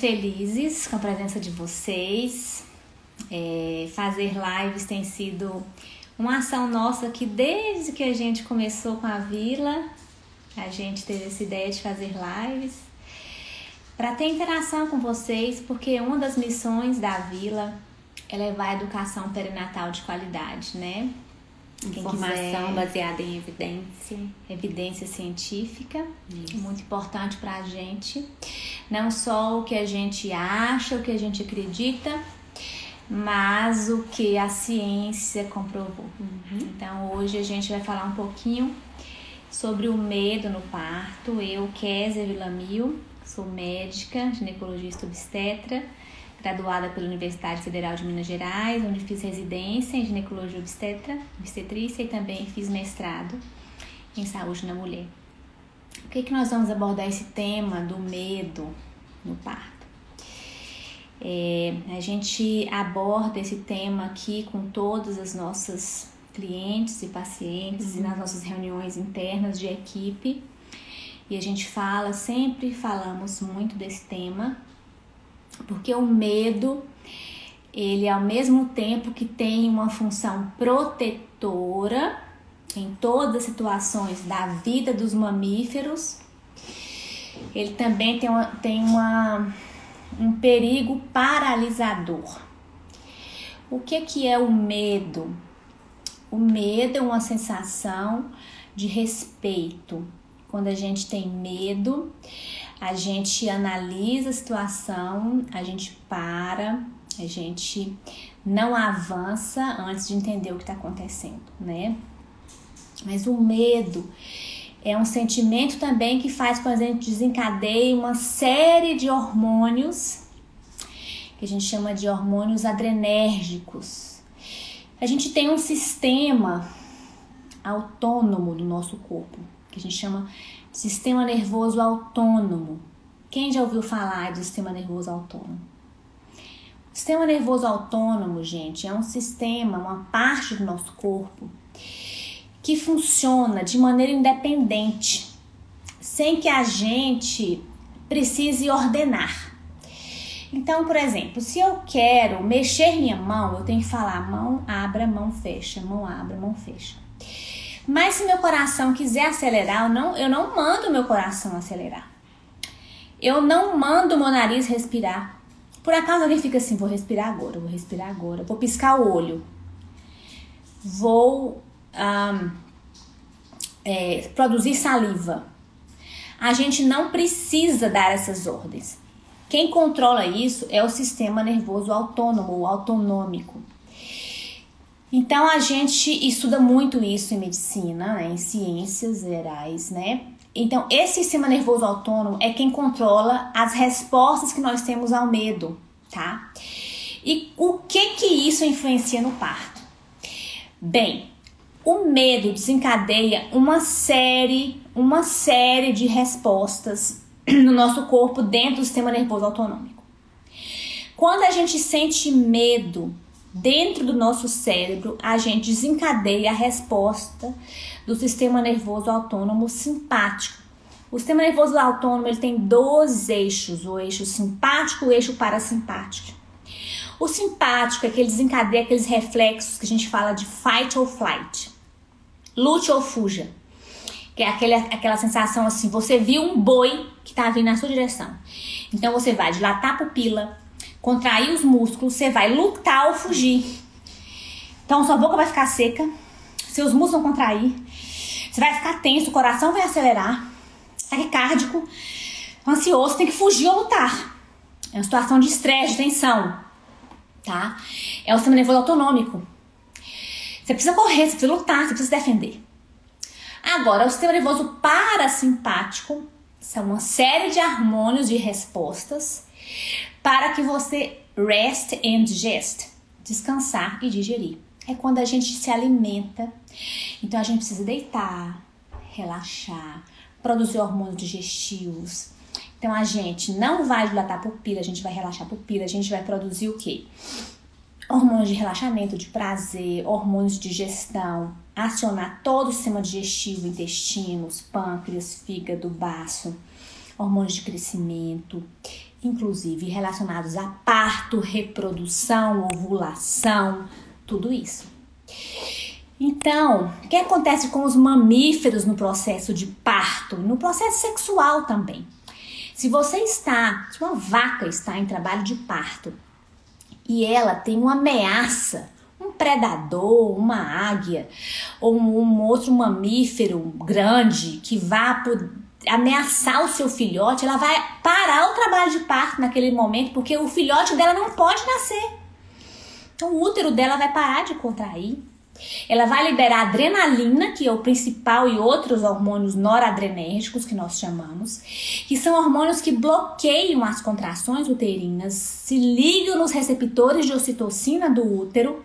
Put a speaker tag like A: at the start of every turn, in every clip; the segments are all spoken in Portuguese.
A: felizes com a presença de vocês. É, fazer lives tem sido uma ação nossa que desde que a gente começou com a vila, a gente teve essa ideia de fazer lives para ter interação com vocês, porque uma das missões da vila é levar a educação perinatal de qualidade, né?
B: Informação baseada em evidência.
A: Evidência científica, Isso. muito importante para a gente. Não só o que a gente acha, o que a gente acredita, mas o que a ciência comprovou. Uhum. Então hoje a gente vai falar um pouquinho sobre o medo no parto. Eu, Kézia Villamil, sou médica, ginecologista obstetra graduada pela Universidade Federal de Minas Gerais, onde fiz residência em ginecologia obstetra, obstetrícia e também fiz mestrado em saúde na mulher. O que, que nós vamos abordar esse tema do medo no parto? É, a gente aborda esse tema aqui com todas as nossas clientes e pacientes uhum. e nas nossas reuniões internas de equipe. E a gente fala, sempre falamos muito desse tema, porque o medo, ele ao mesmo tempo que tem uma função protetora em todas as situações da vida dos mamíferos, ele também tem, uma, tem uma, um perigo paralisador. O que, que é o medo? O medo é uma sensação de respeito. Quando a gente tem medo, a gente analisa a situação, a gente para, a gente não avança antes de entender o que está acontecendo, né? Mas o medo é um sentimento também que faz com que a gente desencadeie uma série de hormônios que a gente chama de hormônios adrenérgicos. A gente tem um sistema autônomo do nosso corpo, que a gente chama Sistema nervoso autônomo. Quem já ouviu falar do sistema nervoso autônomo? O sistema nervoso autônomo, gente, é um sistema, uma parte do nosso corpo que funciona de maneira independente, sem que a gente precise ordenar. Então, por exemplo, se eu quero mexer minha mão, eu tenho que falar mão abra, mão fecha, mão abra, mão fecha. Mas se meu coração quiser acelerar, eu não, eu não mando meu coração acelerar. Eu não mando meu nariz respirar. Por acaso alguém fica assim, vou respirar agora, vou respirar agora, vou piscar o olho, vou um, é, produzir saliva. A gente não precisa dar essas ordens. Quem controla isso é o sistema nervoso autônomo, ou autonômico. Então a gente estuda muito isso em medicina, né, em ciências gerais, né? Então esse sistema nervoso autônomo é quem controla as respostas que nós temos ao medo, tá? E o que que isso influencia no parto? Bem, o medo desencadeia uma série, uma série de respostas no nosso corpo dentro do sistema nervoso autonômico. Quando a gente sente medo, dentro do nosso cérebro, a gente desencadeia a resposta do sistema nervoso autônomo simpático. O sistema nervoso autônomo ele tem dois eixos, o eixo simpático e o eixo parasimpático. O simpático é que ele desencadeia aqueles reflexos que a gente fala de fight or flight, lute ou fuja, que é aquele, aquela sensação assim, você viu um boi que está vindo na sua direção. Então você vai dilatar a pupila, contrair os músculos, você vai lutar ou fugir. Então sua boca vai ficar seca, seus músculos vão contrair, você vai ficar tenso, o coração vai acelerar, taquicárdico, ansioso, tem que fugir ou lutar. É uma situação de estresse, de tensão, tá? É o sistema nervoso autonômico. Você precisa correr, você precisa lutar, você precisa defender. Agora, o sistema nervoso parasimpático são uma série de hormônios de respostas para que você rest and digest, descansar e digerir. É quando a gente se alimenta. Então a gente precisa deitar, relaxar, produzir hormônios digestivos. Então a gente não vai dilatar a pupila, a gente vai relaxar a pupila, a gente vai produzir o quê? Hormônios de relaxamento, de prazer, hormônios de digestão, acionar todo o sistema digestivo, intestinos, pâncreas, fígado, baço, hormônios de crescimento inclusive relacionados a parto, reprodução, ovulação, tudo isso. Então, o que acontece com os mamíferos no processo de parto, no processo sexual também? Se você está, se uma vaca está em trabalho de parto e ela tem uma ameaça, um predador, uma águia ou um, outro mamífero grande que vá ameaçar o seu filhote, ela vai parar o trabalho de parto naquele momento porque o filhote dela não pode nascer. Então o útero dela vai parar de contrair. Ela vai liberar adrenalina, que é o principal, e outros hormônios noradrenérgicos que nós chamamos, que são hormônios que bloqueiam as contrações uterinas, se ligam nos receptores de ocitocina do útero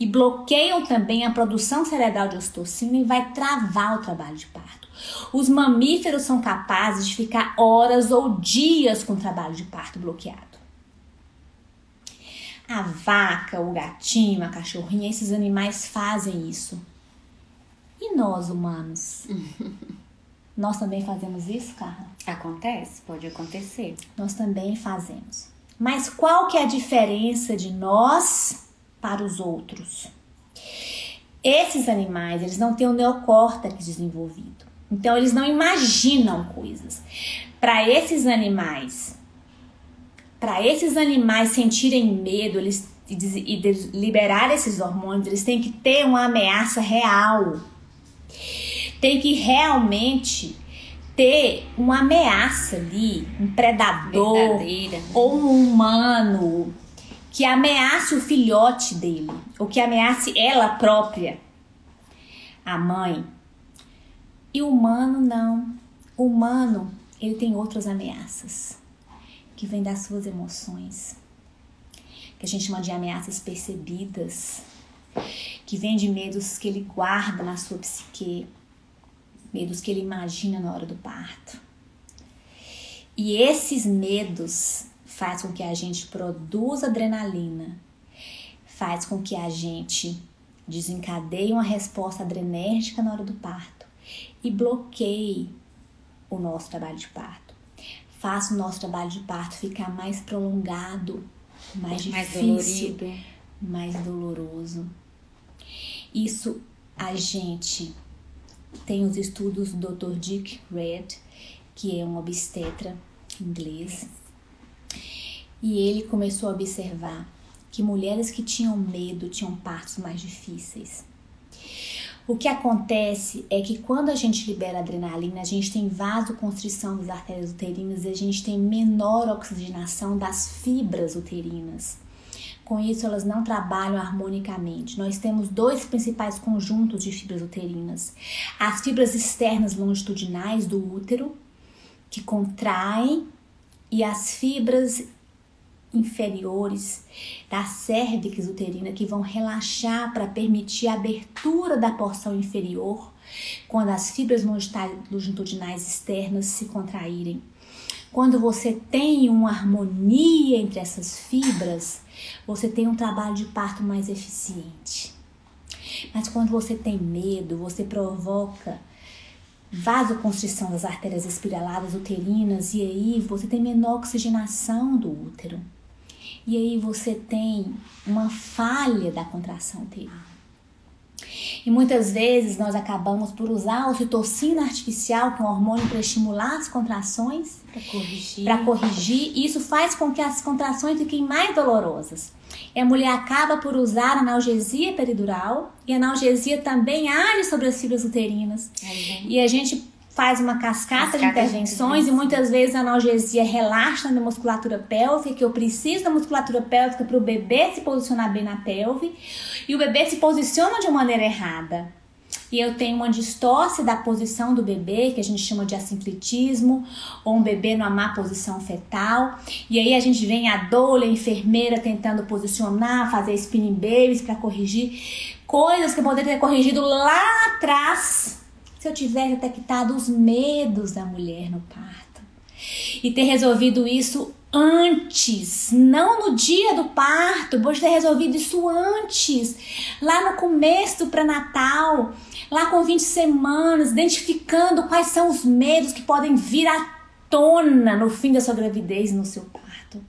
A: e bloqueiam também a produção cerebral de ocitocina e vai travar o trabalho de parto. Os mamíferos são capazes de ficar horas ou dias com o trabalho de parto bloqueado. A vaca, o gatinho, a cachorrinha, esses animais fazem isso. E nós, humanos? nós também fazemos isso, Carla?
B: Acontece, pode acontecer.
A: Nós também fazemos. Mas qual que é a diferença de nós para os outros? Esses animais, eles não têm o neocórtex desenvolvido. Então, eles não imaginam coisas. Para esses animais, para esses animais sentirem medo eles, e, liberar esses hormônios, eles têm que ter uma ameaça real. Tem que realmente ter uma ameaça ali, um predador ou um humano que ameace o filhote dele, ou que ameace ela própria, a mãe. E o humano não. O humano, ele tem outras ameaças que vem das suas emoções, que a gente chama de ameaças percebidas, que vem de medos que ele guarda na sua psique, medos que ele imagina na hora do parto. E esses medos faz com que a gente produza adrenalina, faz com que a gente desencadeie uma resposta adrenérgica na hora do parto e bloqueie o nosso trabalho de parto faça o nosso trabalho de parto ficar mais prolongado, mais difícil, mais, dolorido. mais doloroso. Isso a gente tem os estudos do Dr. Dick Red, que é um obstetra inglês, e ele começou a observar que mulheres que tinham medo tinham partos mais difíceis. O que acontece é que quando a gente libera adrenalina, a gente tem vasoconstrição das artérias uterinas e a gente tem menor oxigenação das fibras uterinas. Com isso, elas não trabalham harmonicamente. Nós temos dois principais conjuntos de fibras uterinas: as fibras externas longitudinais do útero, que contraem, e as fibras inferiores da cervix uterina que vão relaxar para permitir a abertura da porção inferior quando as fibras longitudinais externas se contraírem. Quando você tem uma harmonia entre essas fibras, você tem um trabalho de parto mais eficiente. Mas quando você tem medo, você provoca vasoconstrição das artérias espiraladas uterinas e aí você tem menor oxigenação do útero. E aí você tem uma falha da contração uterina. E muitas vezes nós acabamos por usar a ocitocina artificial, que é um hormônio para estimular as contrações,
B: para corrigir.
A: Para corrigir, e isso faz com que as contrações fiquem mais dolorosas. E a mulher acaba por usar analgesia peridural, e a analgesia também age sobre as fibras uterinas.
B: É,
A: e a gente faz uma cascata, de intervenções de e muitas vezes a analgesia relaxa na musculatura pélvica, que eu preciso da musculatura pélvica para o bebê se posicionar bem na pelve, e o bebê se posiciona de maneira errada. E eu tenho uma distorce da posição do bebê, que a gente chama de assinclitismo, ou um bebê numa má posição fetal. E aí a gente vem a doula, a enfermeira tentando posicionar, fazer spinning babies para corrigir coisas que eu poderia ter corrigido lá atrás se eu tivesse detectado os medos da mulher no parto e ter resolvido isso antes, não no dia do parto, pode ter resolvido isso antes, lá no começo do pré-natal, lá com 20 semanas, identificando quais são os medos que podem vir à tona no fim da sua gravidez e no seu parto.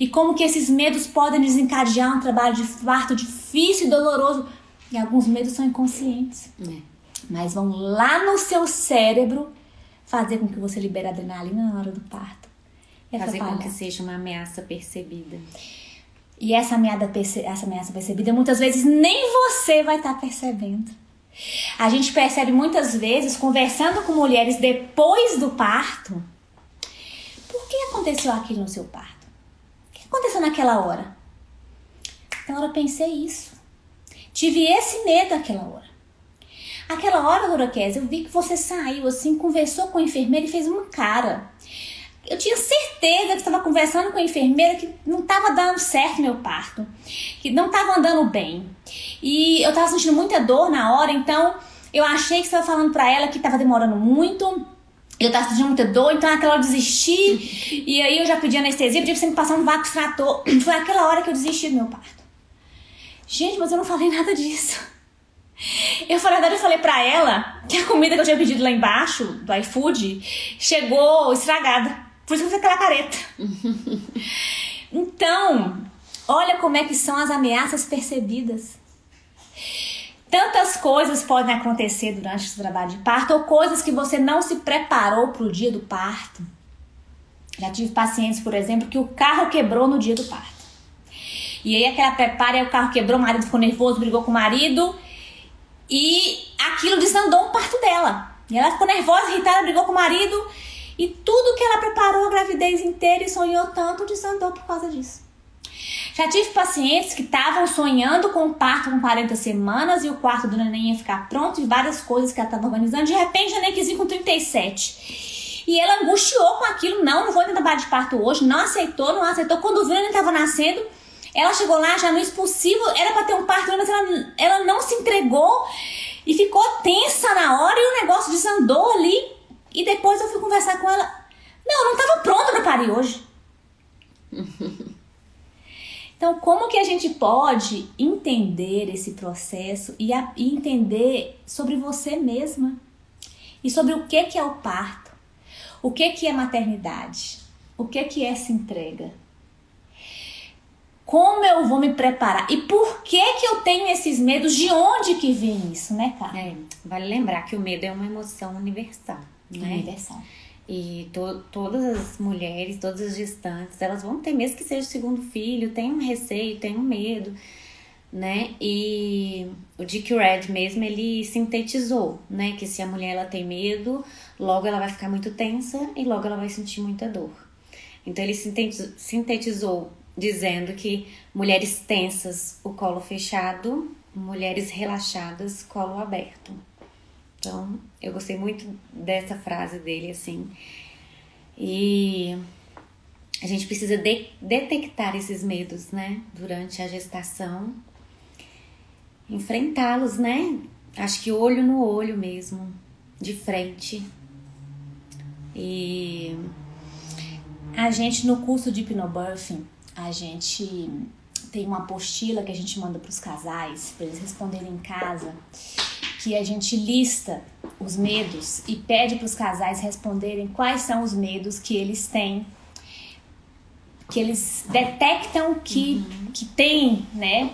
A: e como que esses medos podem desencadear um trabalho de parto difícil e doloroso. E alguns medos são inconscientes,
B: É.
A: mas vão lá no seu cérebro fazer com que você libere adrenalina na hora do parto.
B: Fazer com que seja uma ameaça percebida.
A: E essa ameaça, perce- essa ameaça percebida, muitas vezes nem você vai estar percebendo. A gente percebe muitas vezes, conversando com mulheres depois do parto, por que aconteceu aquilo no seu parto? O que aconteceu naquela hora? Naquela hora eu pensei isso. Tive esse medo naquela hora. Aquela hora, Kézia, eu vi que você saiu assim, conversou com a enfermeira e fez uma cara. Eu tinha certeza que estava conversando com a enfermeira que não estava dando certo meu parto, que não estava andando bem. E eu estava sentindo muita dor na hora, então eu achei que estava falando para ela que estava demorando muito. Eu estava sentindo muita dor, então naquela hora eu desisti. e aí eu já pedi anestesia, pedi pra você me passar um vácuo extrator. Foi aquela hora que eu desisti do meu parto. Gente, mas eu não falei nada disso. Eu, na verdade, eu falei pra ela que a comida que eu tinha pedido lá embaixo, do iFood, chegou estragada. Por isso que eu fiz aquela careta. Então, olha como é que são as ameaças percebidas. Tantas coisas podem acontecer durante o trabalho de parto, ou coisas que você não se preparou pro dia do parto. Já tive pacientes, por exemplo, que o carro quebrou no dia do parto. E aí aquela prepara, o carro quebrou, o marido ficou nervoso, brigou com o marido. E aquilo desandou o parto dela. E ela ficou nervosa, irritada, brigou com o marido. E tudo que ela preparou a gravidez inteira e sonhou tanto desandou por causa disso. Já tive pacientes que estavam sonhando com o parto com 40 semanas e o quarto do neném ia ficar pronto e várias coisas que ela estava organizando. De repente, o neném quis vir com 37. E ela angustiou com aquilo. Não, não vou trabalho de parto hoje. Não aceitou, não aceitou. Quando o neném estava nascendo, ela chegou lá já no expulsivo. Era para ter um parto, mas ela, ela não se entregou e ficou tensa na hora e o negócio desandou ali. E depois eu fui conversar com ela. Não, eu não estava pronta para parir hoje. Então, como que a gente pode entender esse processo e, a- e entender sobre você mesma? E sobre o que, que é o parto? O que, que é maternidade? O que, que é essa entrega? Como eu vou me preparar? E por que, que eu tenho esses medos? De onde que vem isso, né, cara?
B: É, vale lembrar que o medo é uma emoção universal, né?
A: Universal.
B: E to- todas as mulheres, todas as gestantes, elas vão ter, mesmo que seja o segundo filho, tem um receio, tem um medo, né? E o Dick Red mesmo, ele sintetizou, né? Que se a mulher ela tem medo, logo ela vai ficar muito tensa e logo ela vai sentir muita dor. Então ele sintetiz- sintetizou dizendo que mulheres tensas, o colo fechado, mulheres relaxadas, colo aberto. Então, eu gostei muito dessa frase dele, assim. E a gente precisa de- detectar esses medos, né? Durante a gestação. Enfrentá-los, né? Acho que olho no olho mesmo, de frente. E
A: A gente, no curso de Hypnobirthing, a gente tem uma apostila que a gente manda para os casais, para eles responderem em casa, que a gente lista os medos e pede para os casais responderem quais são os medos que eles têm, que eles detectam que, que tem, né?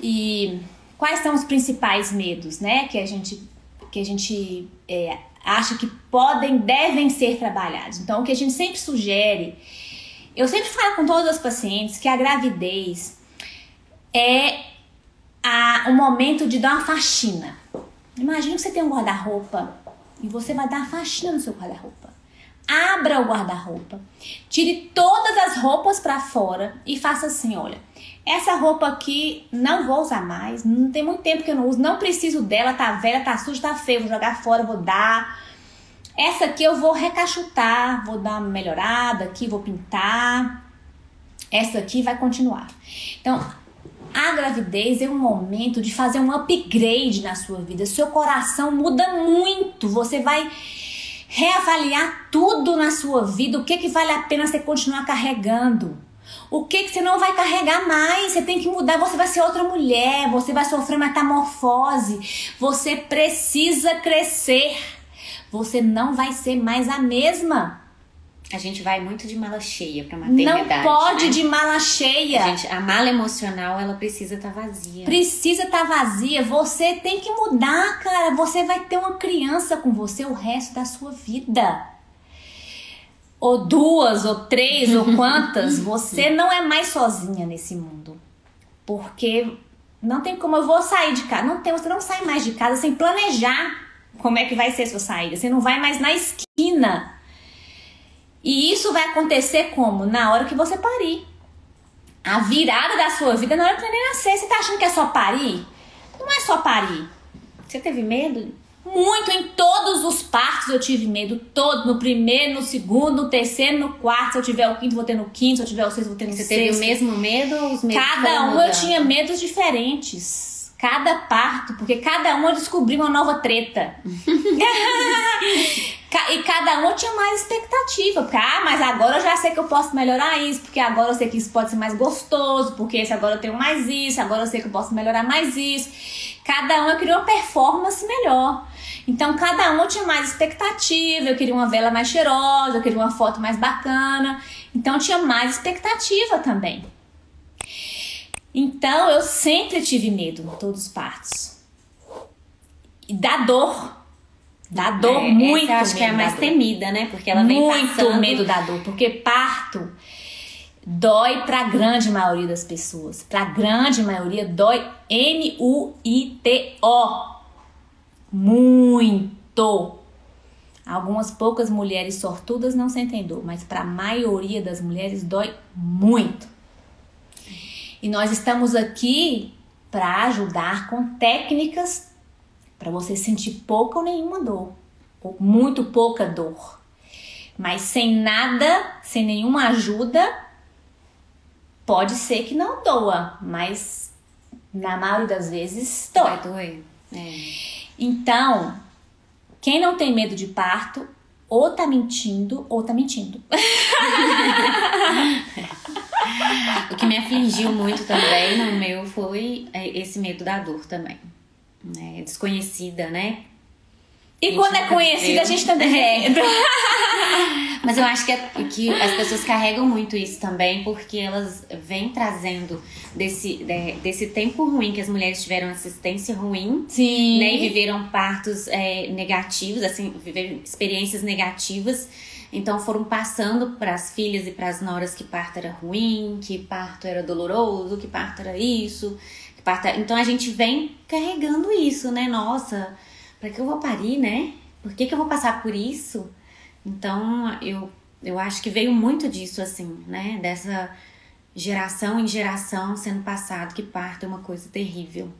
A: E quais são os principais medos, né? Que a gente, que a gente é, acha que podem, devem ser trabalhados. Então, o que a gente sempre sugere, eu sempre falo com todas as pacientes que a gravidez é a, um momento de dar uma faxina. Imagina que você tem um guarda-roupa e você vai dar faxina no seu guarda-roupa. Abra o guarda-roupa, tire todas as roupas para fora e faça assim, olha, essa roupa aqui não vou usar mais, não tem muito tempo que eu não uso, não preciso dela, tá velha, tá suja, tá feia, vou jogar fora, vou dar. Essa aqui eu vou recachutar, vou dar uma melhorada aqui, vou pintar. Essa aqui vai continuar. Então, a gravidez é um momento de fazer um upgrade na sua vida. Seu coração muda muito. Você vai reavaliar tudo na sua vida. O que, que vale a pena você continuar carregando? O que, que você não vai carregar mais? Você tem que mudar. Você vai ser outra mulher. Você vai sofrer metamorfose. Você precisa crescer. Você não vai ser mais a mesma.
B: A gente vai muito de mala cheia pra maternidade.
A: Não pode
B: né?
A: de mala cheia.
B: Gente, a mala emocional, ela precisa estar tá vazia.
A: Precisa estar tá vazia. Você tem que mudar, cara. Você vai ter uma criança com você o resto da sua vida. Ou duas, ou três, ou quantas. Você não é mais sozinha nesse mundo. Porque não tem como eu vou sair de casa. Não tem, você não sai mais de casa sem planejar como é que vai ser a sua saída. Você não vai mais na esquina e isso vai acontecer como? Na hora que você parir. A virada da sua vida na hora que você nem nascer. Você tá achando que é só parir? Não é só parir.
B: Você teve medo?
A: Muito, em todos os partos eu tive medo, todo, no primeiro, no segundo, no terceiro, no quarto, se eu tiver o quinto, vou ter no quinto, se eu tiver o sexto, vou ter no
B: Você
A: sexto.
B: teve o mesmo medo ou os medos
A: Cada um eu tinha medos diferentes. Cada parto, porque cada um eu descobri uma nova treta. E cada um tinha mais expectativa. Porque, ah, mas agora eu já sei que eu posso melhorar isso, porque agora eu sei que isso pode ser mais gostoso, porque esse agora eu tenho mais isso, agora eu sei que eu posso melhorar mais isso. Cada um eu queria uma performance melhor. Então, cada um tinha mais expectativa. Eu queria uma vela mais cheirosa, eu queria uma foto mais bacana. Então, tinha mais expectativa também. Então, eu sempre tive medo em todos os partos. E da dor Dá dor é, muito.
B: Eu acho que é a mais temida, né? Porque ela vem
A: muito
B: passando...
A: medo da dor, porque parto dói para a grande maioria das pessoas. Para a grande maioria dói M U I T O. Muito. Algumas poucas mulheres sortudas não sentem dor, mas para a maioria das mulheres dói muito. E nós estamos aqui para ajudar com técnicas para você sentir pouca ou nenhuma dor, ou muito pouca dor. Mas sem nada, sem nenhuma ajuda, pode ser que não doa, mas na maioria das vezes dói.
B: Vai doer. É.
A: Então, quem não tem medo de parto, ou tá mentindo, ou tá mentindo.
B: o que me afligiu muito também no meu foi é, esse medo da dor também né, desconhecida, né?
A: E quando é conhecida, a gente também é.
B: Mas eu acho que, é, que as pessoas carregam muito isso também, porque elas vêm trazendo desse, de, desse tempo ruim que as mulheres tiveram assistência ruim,
A: Sim.
B: né? E viveram partos é, negativos, assim, viveram experiências negativas. Então foram passando para as filhas e para as noras que parto era ruim, que parto era doloroso, que parto era isso. Então a gente vem carregando isso, né? Nossa, para que eu vou parir, né? Por que, que eu vou passar por isso? Então eu, eu acho que veio muito disso, assim, né? Dessa geração em geração sendo passado que parto é uma coisa terrível.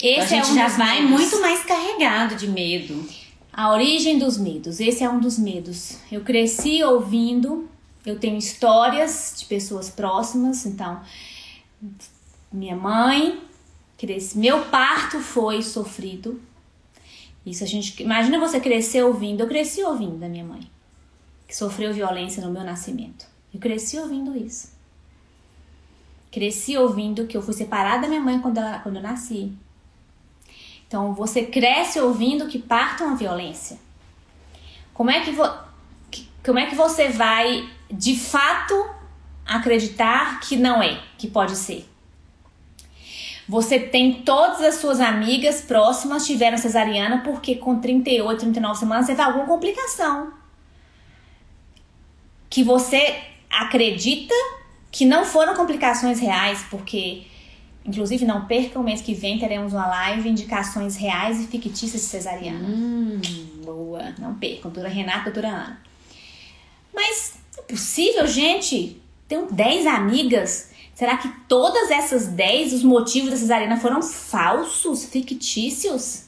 A: Esse a gente
B: é um
A: já
B: vai muito mais carregado de medo.
A: A origem dos medos. Esse é um dos medos. Eu cresci ouvindo, eu tenho histórias de pessoas próximas, então minha mãe, cresci, meu parto foi sofrido. Isso a gente, imagina você crescer ouvindo, eu cresci ouvindo da minha mãe, que sofreu violência no meu nascimento. Eu cresci ouvindo isso. Cresci ouvindo que eu fui separada da minha mãe quando, ela, quando eu nasci. Então você cresce ouvindo que parto é uma violência. Como é que, vo, como é que você vai de fato acreditar que não é, que pode ser? Você tem todas as suas amigas próximas tiveram cesariana porque com 38, 39 semanas teve alguma complicação. Que você acredita que não foram complicações reais, porque inclusive não perca o mês que vem teremos uma live indicações reais e fictícias de cesariana.
B: Hum, boa.
A: Não percam, doutora Renata, doutora Ana. Mas é possível, gente? Tenho 10 amigas Será que todas essas 10, os motivos da cesariana foram falsos, fictícios?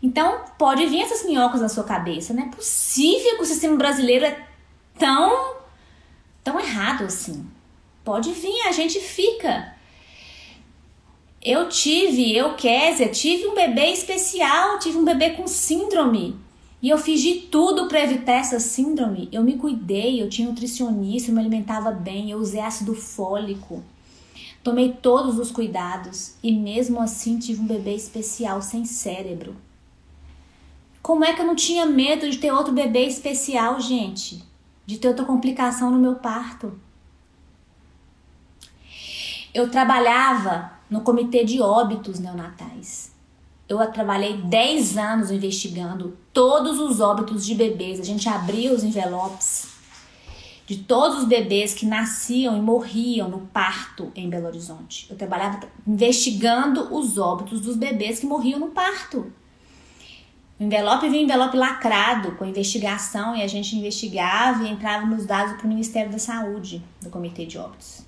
A: Então, pode vir essas minhocas na sua cabeça. Não é possível que o sistema brasileiro é tão, tão errado assim. Pode vir, a gente fica. Eu tive, eu, Késia, tive um bebê especial, tive um bebê com síndrome. E eu fiz de tudo para evitar essa síndrome. Eu me cuidei, eu tinha nutricionista, eu me alimentava bem, eu usei ácido fólico. Tomei todos os cuidados e mesmo assim tive um bebê especial sem cérebro. Como é que eu não tinha medo de ter outro bebê especial, gente? de ter outra complicação no meu parto. Eu trabalhava no comitê de óbitos neonatais. Eu trabalhei 10 anos investigando todos os óbitos de bebês. A gente abria os envelopes de todos os bebês que nasciam e morriam no parto em Belo Horizonte. Eu trabalhava investigando os óbitos dos bebês que morriam no parto. O envelope vinha envelope lacrado com investigação e a gente investigava e entrava nos dados para o Ministério da Saúde, do Comitê de Óbitos.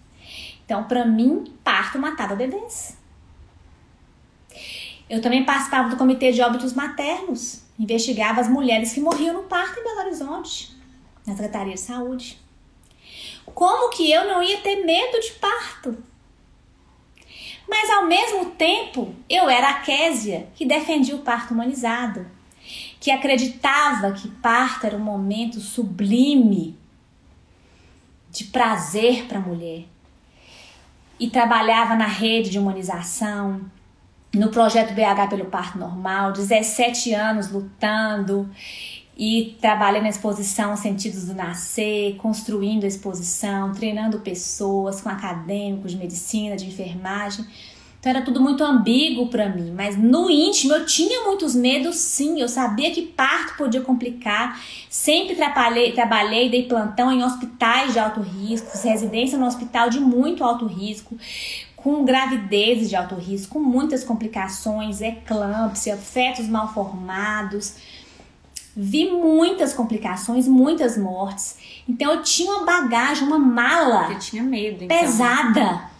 A: Então, para mim, parto matava bebês. Eu também participava do Comitê de Óbitos Maternos, investigava as mulheres que morriam no parto em Belo Horizonte, na Secretaria de Saúde. Como que eu não ia ter medo de parto? Mas ao mesmo tempo, eu era a Késia que defendia o parto humanizado que acreditava que parto era um momento sublime de prazer para a mulher e trabalhava na rede de humanização, no projeto BH pelo parto normal, 17 anos lutando e trabalhando na exposição Sentidos do Nascer, construindo a exposição, treinando pessoas com acadêmicos de medicina, de enfermagem então era tudo muito ambíguo para mim, mas no íntimo eu tinha muitos medos, sim. Eu sabia que parto podia complicar. Sempre trabalhei, trabalhei dei plantão em hospitais de alto risco, residência no hospital de muito alto risco, com gravidezes de alto risco, com muitas complicações, eclâmpsia, fetos mal formados. Vi muitas complicações, muitas mortes. Então eu tinha uma bagagem, uma mala.
B: Você tinha medo,
A: então. Pesada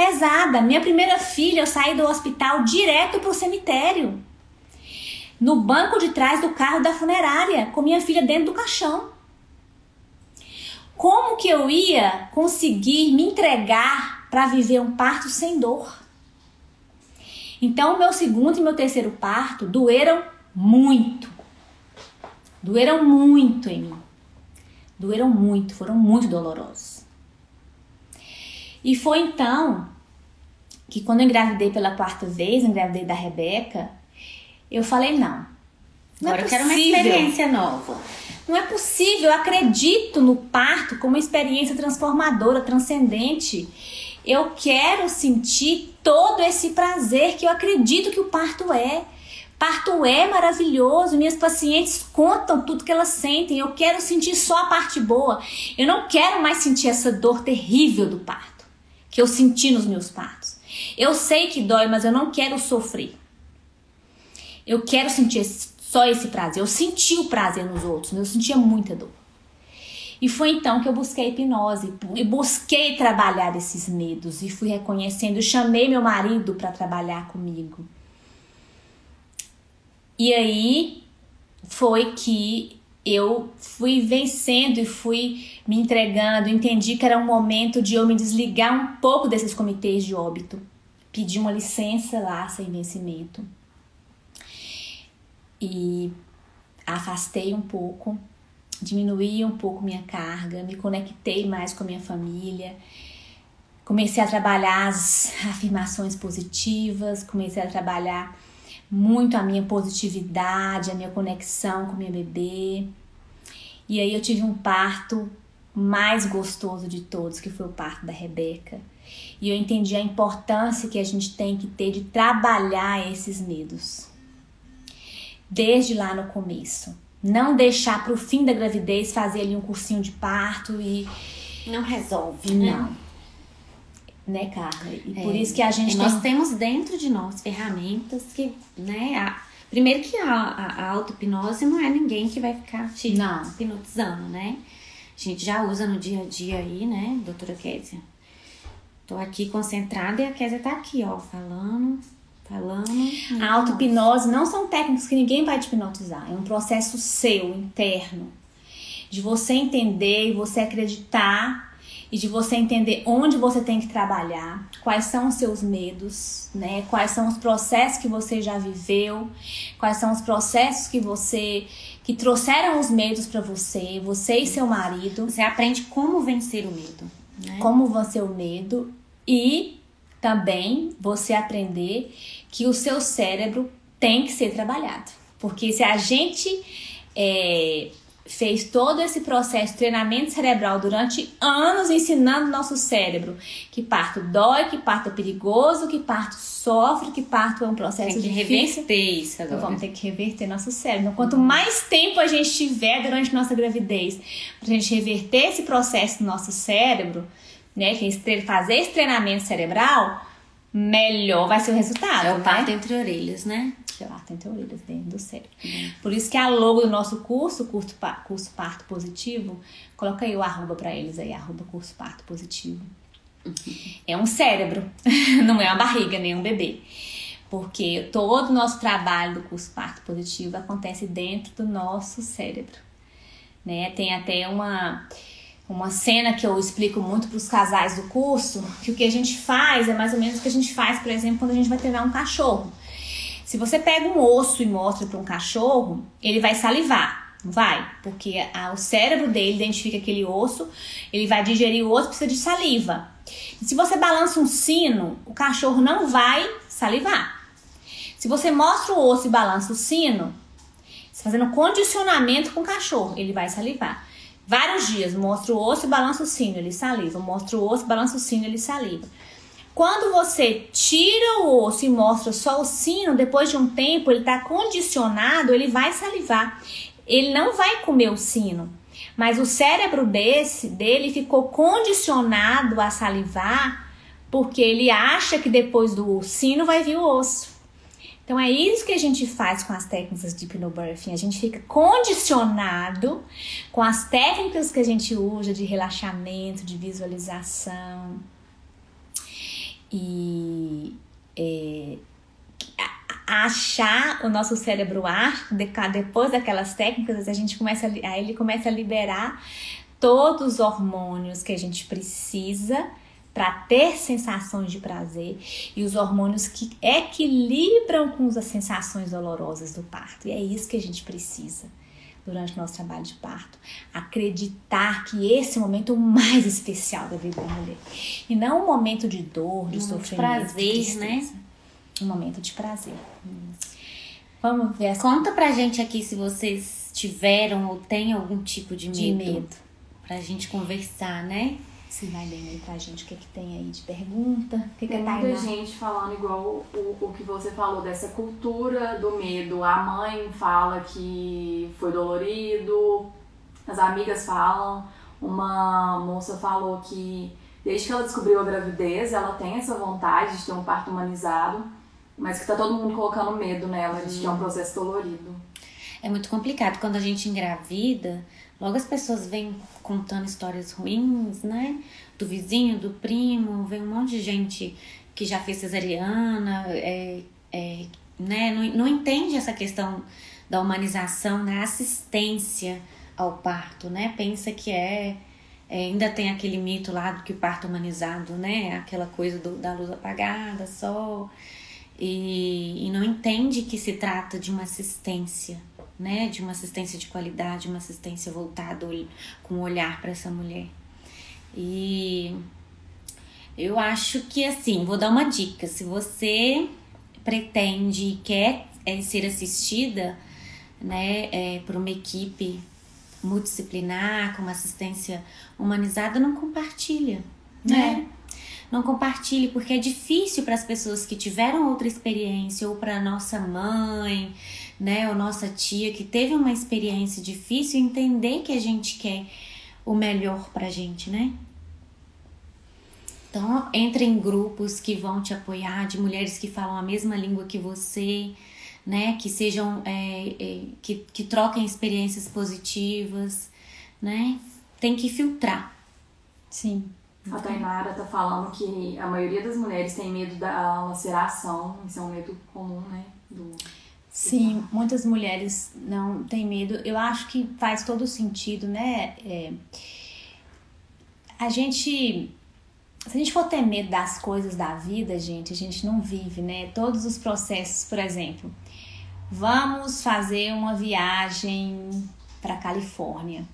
A: pesada. Minha primeira filha, eu saí do hospital direto pro cemitério. No banco de trás do carro da funerária, com minha filha dentro do caixão. Como que eu ia conseguir me entregar para viver um parto sem dor? Então, meu segundo e meu terceiro parto doeram muito. Doeram muito em mim. Doeram muito, foram muito dolorosos. E foi então que quando eu engravidei pela quarta vez, engravidei da Rebeca, eu falei, não.
B: não é Agora é eu quero uma experiência nova.
A: Não é possível, eu acredito no parto como uma experiência transformadora, transcendente. Eu quero sentir todo esse prazer que eu acredito que o parto é. Parto é maravilhoso, minhas pacientes contam tudo que elas sentem. Eu quero sentir só a parte boa. Eu não quero mais sentir essa dor terrível do parto que eu senti nos meus partos. Eu sei que dói, mas eu não quero sofrer. Eu quero sentir só esse prazer. Eu senti o prazer nos outros, mas eu sentia muita dor. E foi então que eu busquei hipnose e busquei trabalhar esses medos e fui reconhecendo. Chamei meu marido para trabalhar comigo. E aí foi que eu fui vencendo e fui me entregando, entendi que era um momento de eu me desligar um pouco desses comitês de óbito, pedi uma licença lá sem vencimento e afastei um pouco, diminuí um pouco minha carga, me conectei mais com a minha família, comecei a trabalhar as afirmações positivas, comecei a trabalhar muito a minha positividade, a minha conexão com minha bebê. E aí eu tive um parto mais gostoso de todos, que foi o parto da Rebeca. E eu entendi a importância que a gente tem que ter de trabalhar esses medos. Desde lá no começo. Não deixar para o fim da gravidez fazer ali um cursinho de parto e.
B: Não resolve, né?
A: Não né, Carla? E é, por isso que a gente.
B: Nós tem... temos dentro de nós ferramentas que, né? A, primeiro que a, a, a auto-hipnose não é ninguém que vai ficar te não. hipnotizando, né? A gente já usa no dia a dia aí, né, doutora Késia? Tô aqui concentrada e a Késia tá aqui, ó, falando, falando.
A: A auto-hipnose não são técnicas que ninguém vai te hipnotizar. É um processo seu, interno. De você entender e você acreditar e de você entender onde você tem que trabalhar, quais são os seus medos, né? Quais são os processos que você já viveu, quais são os processos que você que trouxeram os medos para você, você e seu marido.
B: Você aprende como vencer o medo, né?
A: Como vencer o medo e também você aprender que o seu cérebro tem que ser trabalhado. Porque se a gente é, fez todo esse processo de treinamento cerebral durante anos ensinando nosso cérebro que parto dói, que parto é perigoso, que parto sofre, que parto é um processo
B: Tem que
A: difícil.
B: reverter isso
A: Então
B: agora.
A: vamos ter que reverter nosso cérebro. Então, quanto mais tempo a gente tiver durante nossa gravidez pra gente reverter esse processo no nosso cérebro, né, que é fazer esse treinamento cerebral, melhor vai ser o resultado.
B: É o
A: né?
B: parto entre orelhas, né?
A: sei lá, tem orelhas dentro do cérebro. Por isso que a logo do nosso curso, curso, curso Parto Positivo, coloca aí o arroba pra eles aí, arroba curso Parto Positivo. É um cérebro, não é uma barriga, nem um bebê. Porque todo o nosso trabalho do curso Parto Positivo acontece dentro do nosso cérebro. Né? Tem até uma, uma cena que eu explico muito para os casais do curso, que o que a gente faz é mais ou menos o que a gente faz, por exemplo, quando a gente vai treinar um cachorro. Se você pega um osso e mostra para um cachorro, ele vai salivar, não vai? Porque a- o cérebro dele identifica aquele osso, ele vai digerir o osso, precisa de saliva. E se você balança um sino, o cachorro não vai salivar. Se você mostra o osso e balança o sino, você fazendo condicionamento com o cachorro, ele vai salivar. Vários dias, mostra o osso e balança o sino, ele saliva. Mostra o osso, balança o sino, ele saliva. Quando você tira o osso e mostra só o sino, depois de um tempo ele está condicionado, ele vai salivar. Ele não vai comer o sino, mas o cérebro desse dele ficou condicionado a salivar porque ele acha que depois do sino vai vir o osso. Então é isso que a gente faz com as técnicas de hipnobirthing. A gente fica condicionado com as técnicas que a gente usa de relaxamento, de visualização. E é, achar o nosso cérebro de- depois daquelas técnicas, a gente começa a, ele começa a liberar todos os hormônios que a gente precisa para ter sensações de prazer e os hormônios que equilibram com as sensações dolorosas do parto. E é isso que a gente precisa durante o nosso trabalho de parto. Acreditar que esse é o momento mais especial da vida da mulher. E não um momento de dor, de
B: Um momento de
A: sofrimento.
B: prazer,
A: de
B: né?
A: Um momento de prazer. Vamos ver essa
B: Conta pra gente aqui se vocês tiveram ou têm algum tipo de medo.
A: de medo.
B: Pra gente conversar, né?
A: Se vai ler aí pra gente o que, que tem aí de pergunta. Que
C: Tem muita gente falando igual o, o que você falou, dessa cultura do medo. A mãe fala que foi dolorido, as amigas falam. Uma moça falou que desde que ela descobriu a gravidez, ela tem essa vontade de ter um parto humanizado, mas que tá todo mundo colocando medo nela, de que é um processo dolorido.
B: É muito complicado. Quando a gente engravida, logo as pessoas vêm contando histórias ruins, né? Do vizinho, do primo, vem um monte de gente que já fez cesariana, é, é, né? Não, não entende essa questão da humanização, da assistência ao parto, né? Pensa que é, é, ainda tem aquele mito lá do que o parto humanizado, né? Aquela coisa do- da luz apagada só. E, e não entende que se trata de uma assistência, né? De uma assistência de qualidade, uma assistência voltada ol- com um olhar para essa mulher. E eu acho que assim, vou dar uma dica. Se você pretende e quer é, ser assistida, né, é, por uma equipe multidisciplinar, com uma assistência humanizada, não compartilha, né? Não compartilhe, porque é difícil para as pessoas que tiveram outra experiência, ou para nossa mãe, né, ou nossa tia que teve uma experiência difícil, entender que a gente quer o melhor pra gente, né? Então, entre em grupos que vão te apoiar, de mulheres que falam a mesma língua que você, né? Que sejam, é, é, que, que troquem experiências positivas, né? Tem que filtrar.
A: Sim.
C: A Tainara tá falando que a maioria das mulheres tem medo da laceração, isso é um medo comum, né? Do...
A: Sim, muitas mulheres não têm medo. Eu acho que faz todo sentido, né? É, a gente. Se a gente for ter medo das coisas da vida, gente, a gente não vive, né? Todos os processos, por exemplo, vamos fazer uma viagem para Califórnia.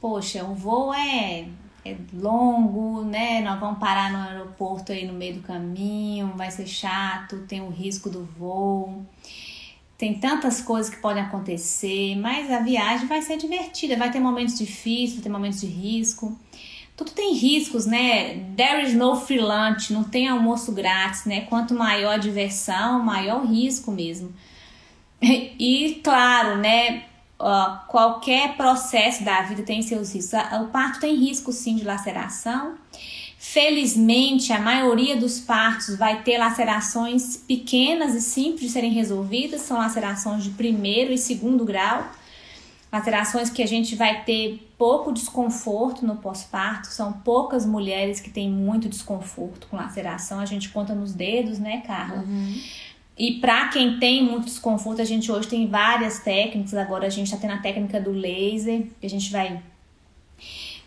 A: Poxa, o voo é, é longo, né? Nós vamos parar no aeroporto aí no meio do caminho, vai ser chato, tem o risco do voo tem tantas coisas que podem acontecer, mas a viagem vai ser divertida, vai ter momentos difíceis, vai ter momentos de risco. Tudo tem riscos, né? There is no free lunch, não tem almoço grátis, né? Quanto maior a diversão, maior o risco mesmo. E claro, né? Qualquer processo da vida tem seus riscos. O parto tem risco sim de laceração. Felizmente, a maioria dos partos vai ter lacerações pequenas e simples de serem resolvidas, são lacerações de primeiro e segundo grau. Lacerações que a gente vai ter pouco desconforto no pós-parto, são poucas mulheres que têm muito desconforto com laceração, a gente conta nos dedos, né, Carla? Uhum. E para quem tem muito desconforto, a gente hoje tem várias técnicas. Agora a gente está tendo a técnica do laser, que a gente vai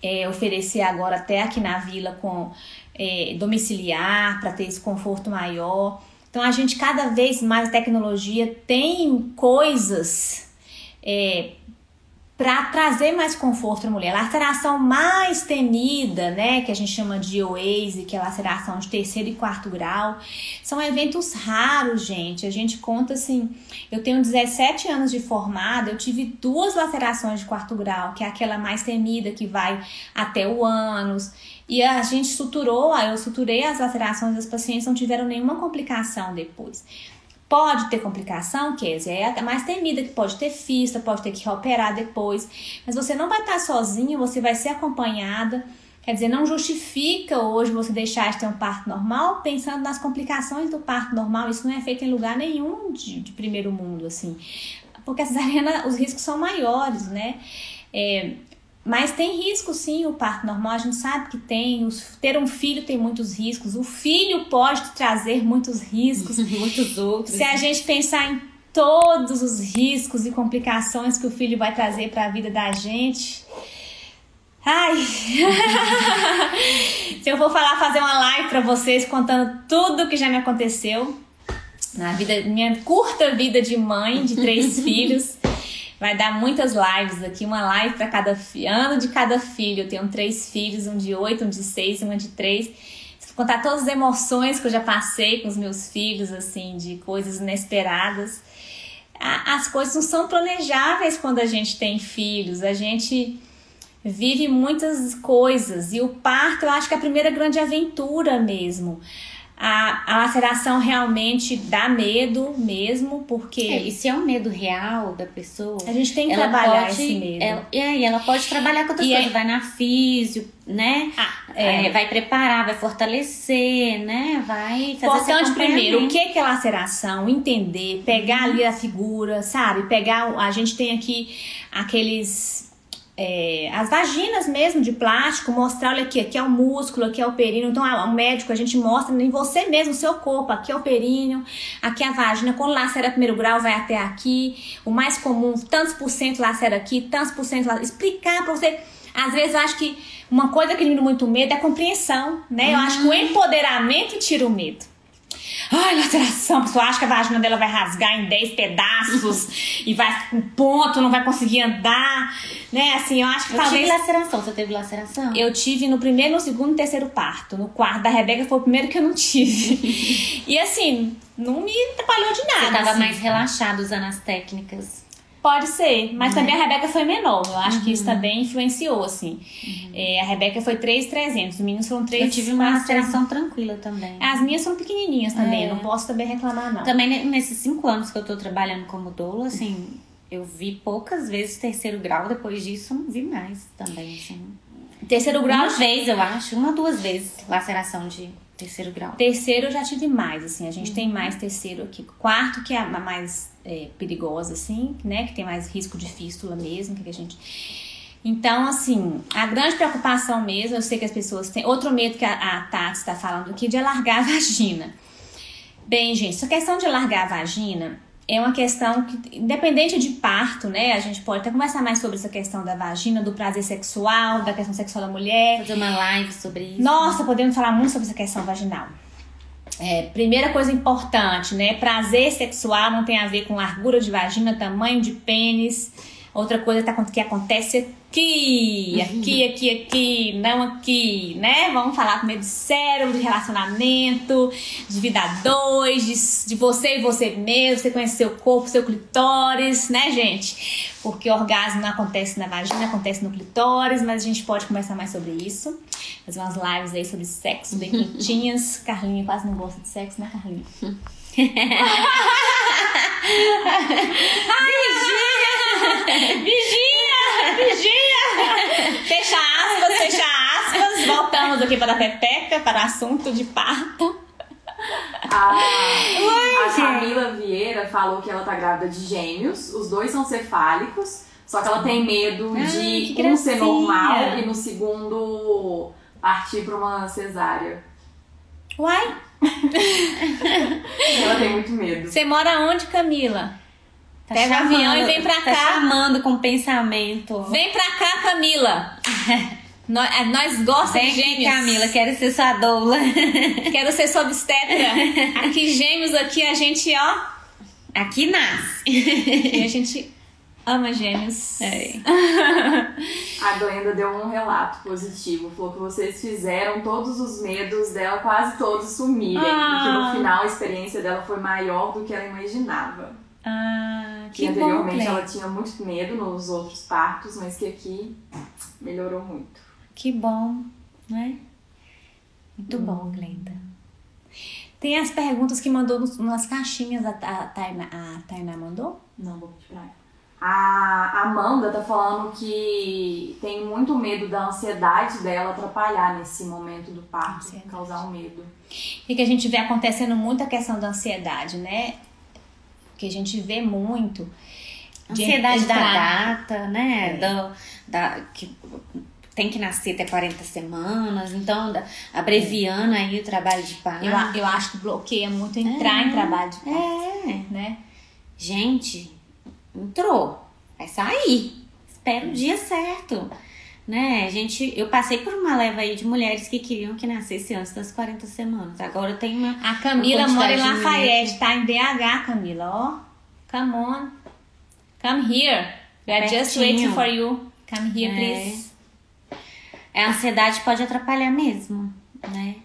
A: é, oferecer agora até aqui na vila com é, domiciliar para ter esse conforto maior. Então a gente cada vez mais a tecnologia tem coisas é, para trazer mais conforto à mulher. A laceração mais temida, né, que a gente chama de OASE, que é a laceração de terceiro e quarto grau, são eventos raros, gente. A gente conta assim, eu tenho 17 anos de formada, eu tive duas lacerações de quarto grau, que é aquela mais temida que vai até o ânus. E a gente suturou, eu suturei as lacerações das pacientes, não tiveram nenhuma complicação depois. Pode ter complicação, Kézia, é a mais temida, que pode ter fista, pode ter que operar depois, mas você não vai estar sozinha, você vai ser acompanhada. Quer dizer, não justifica hoje você deixar de ter um parto normal pensando nas complicações do parto normal. Isso não é feito em lugar nenhum de, de primeiro mundo, assim. Porque a cesariana, os riscos são maiores, né? É, mas tem risco sim o parto normal, a gente sabe que tem. ter um filho tem muitos riscos. O filho pode trazer muitos riscos.
B: muitos outros.
A: Se a gente pensar em todos os riscos e complicações que o filho vai trazer para a vida da gente. Ai! Se eu for falar, fazer uma live para vocês contando tudo que já me aconteceu na vida, minha curta vida de mãe de três filhos. Vai dar muitas lives aqui, uma live para cada ano de cada filho. Eu tenho três filhos, um de oito, um de seis uma de três. Vou contar todas as emoções que eu já passei com os meus filhos, assim, de coisas inesperadas. As coisas não são planejáveis quando a gente tem filhos. A gente vive muitas coisas e o parto eu acho que é a primeira grande aventura mesmo a, a laceração realmente dá medo mesmo, porque.
B: É, e se é um medo real da pessoa.
A: A gente tem que trabalhar pode, esse medo.
B: Ela, e aí, ela pode trabalhar com outras e coisas, é... vai na físio, né? Ah, é. É, vai preparar, vai fortalecer, né? Vai fazer
A: Importante primeiro, o que é laceração? Entender, pegar ali a figura, sabe? Pegar. A gente tem aqui aqueles é, as vaginas mesmo de plástico, mostrar, olha aqui, aqui é o músculo, aqui é o períneo. Então, o médico, a gente mostra em você mesmo, o seu corpo, aqui é o períneo, aqui é a vagina, quando lacera primeiro grau, vai até aqui. O mais comum, tantos por cento lacera aqui, tantos por cento lacera. Explicar pra você. Às vezes eu acho que uma coisa que dá muito medo é a compreensão, né? Eu acho que o ah. empoderamento tira o medo. Ai, laceração, a pessoa acha que a vagina dela vai rasgar em 10 pedaços e vai com um ponto, não vai conseguir andar, né? Assim, eu acho que
B: eu
A: talvez.
B: tive laceração, você teve laceração?
A: Eu tive no primeiro, no segundo e terceiro parto. No quarto da Rebeca foi o primeiro que eu não tive. e assim, não me atrapalhou de nada.
B: Você tava
A: assim.
B: mais relaxado usando as técnicas.
A: Pode ser, mas uhum. também a Rebeca foi menor. Eu acho uhum. que isso uhum. também influenciou, assim. Uhum. É, a Rebeca foi 3,300, os meninos foram 3.
B: Eu tive uma laceração tranquila também.
A: As minhas são pequenininhas também, é. não posso também reclamar, não.
B: Também nesses cinco anos que eu tô trabalhando como doula, assim, eu vi poucas vezes terceiro grau, depois disso não vi mais também, assim.
A: Terceiro grau?
B: Uma vez, eu acho, uma duas vezes laceração de terceiro grau.
A: Terceiro eu já tive mais, assim, a gente uhum. tem mais terceiro aqui. Quarto, que é a mais é, perigosa, assim, né? Que tem mais risco de fístula mesmo, que a gente. Então, assim, a grande preocupação mesmo, eu sei que as pessoas têm. Outro medo que a, a Tati está falando aqui de alargar a vagina. Bem, gente, essa questão de alargar a vagina é uma questão que, independente de parto, né? A gente pode até conversar mais sobre essa questão da vagina, do prazer sexual, da questão sexual da mulher.
B: Fazer uma live sobre isso.
A: Nossa, podemos falar muito sobre essa questão vaginal. É, primeira coisa importante, né? Prazer sexual não tem a ver com largura de vagina, tamanho de pênis, Outra coisa tá, que acontece aqui, aqui, aqui, aqui, não aqui, né? Vamos falar primeiro de cérebro, de relacionamento, de vida a dois, de, de você e você mesmo, você conhecer seu corpo, seu clitóris, né, gente? Porque orgasmo não acontece na vagina, acontece no clitóris, mas a gente pode conversar mais sobre isso. Fazer umas lives aí sobre sexo bem quentinhas. Carlinha quase não gosta de sexo, né, Carlinha? Ai, vigia! Vigia! Fecha aspas, fecha aspas. Voltamos aqui para a Pepeca, para o assunto de parto.
C: A, a Camila Vieira falou que ela tá grávida de gêmeos. Os dois são cefálicos. Só que ela tem medo
A: Ai,
C: de um ser normal e no segundo partir pra uma cesárea.
A: Uai,
C: Ela tem muito medo.
A: você mora onde, Camila?
B: Tá
A: Pega o avião e vem pra
B: tá
A: cá.
B: chamando com pensamento.
A: Vem pra cá, Camila. nós, eh, nós gostamos
B: Vem
A: de
B: aqui,
A: gêmeos.
B: Camila, quero ser sua doula.
A: Quero ser sua obstetra. Aqui, gêmeos, aqui a gente, ó.
B: Aqui nasce.
A: E a gente ama gêmeos.
B: É.
C: A Glenda deu um relato positivo. Falou que vocês fizeram todos os medos dela, quase todos sumirem. E que
A: Ah.
C: no final a experiência dela foi maior do que ela imaginava.
A: Ah,
C: Que
A: que bom,
C: anteriormente
A: Clê.
C: ela tinha muito medo nos outros partos, mas que aqui melhorou muito.
B: Que bom, né? Muito bom, Glenda.
A: Tem as perguntas que mandou nos- nas caixinhas a, a, Tainá, a Tainá mandou?
C: Não, vou pedir pra ela. A Amanda tá falando que tem muito medo da ansiedade dela atrapalhar nesse momento do parto,
A: Ansiedade.
C: causar um medo.
A: E que a gente vê acontecendo muito a questão da ansiedade, né? Que a gente vê muito. de
B: Ansiedade da
A: entrar-
B: data, né? Do, da, que tem que nascer até 40 semanas, então da- abreviando aí o trabalho de parto.
A: Eu, eu acho que bloqueia muito entrar em trabalho de parto,
B: É.
A: né?
B: Gente, entrou, vai sair. Espera o dia certo. Né, gente, eu passei por uma leva aí de mulheres que queriam que nascesse antes das 40 semanas. Agora tem uma.
A: A Camila
B: Uma
A: mora em Lafayette, tá em DH, Camila, ó. Come on. Come here. We are just waiting for you. Come here,
B: É.
A: please.
B: A ansiedade pode atrapalhar mesmo, né?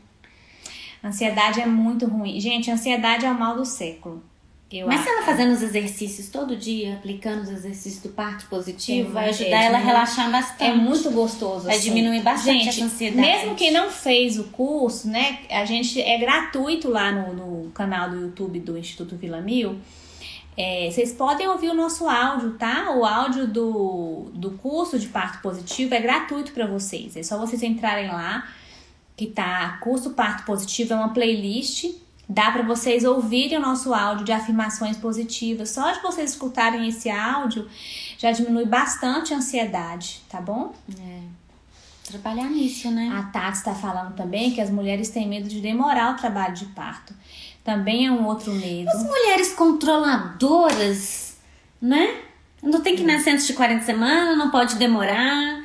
A: Ansiedade é muito ruim. Gente, ansiedade é o mal do século. Eu
B: Mas
A: acho.
B: se ela fazendo os exercícios todo dia, aplicando os exercícios do parto positivo,
A: É,
B: vai
A: é,
B: ajudar ela a
A: diminui-
B: relaxar bastante.
A: É muito gostoso.
B: Vai
A: assim.
B: diminuir bastante
A: gente,
B: essa ansiedade.
A: Mesmo quem não fez o curso, né? A gente é gratuito lá no, no canal do YouTube do Instituto Vila Mil. É, vocês podem ouvir o nosso áudio, tá? O áudio do, do curso de parto positivo é gratuito para vocês. É só vocês entrarem lá, que tá curso parto positivo, é uma playlist. Dá para vocês ouvirem o nosso áudio de afirmações positivas. Só de vocês escutarem esse áudio já diminui bastante a ansiedade, tá bom?
B: Trabalhar nisso, né?
A: A Tati está falando também que as mulheres têm medo de demorar o trabalho de parto. Também é um outro medo.
B: As mulheres controladoras, né? Não tem que nascer antes de 40 semanas, não pode demorar.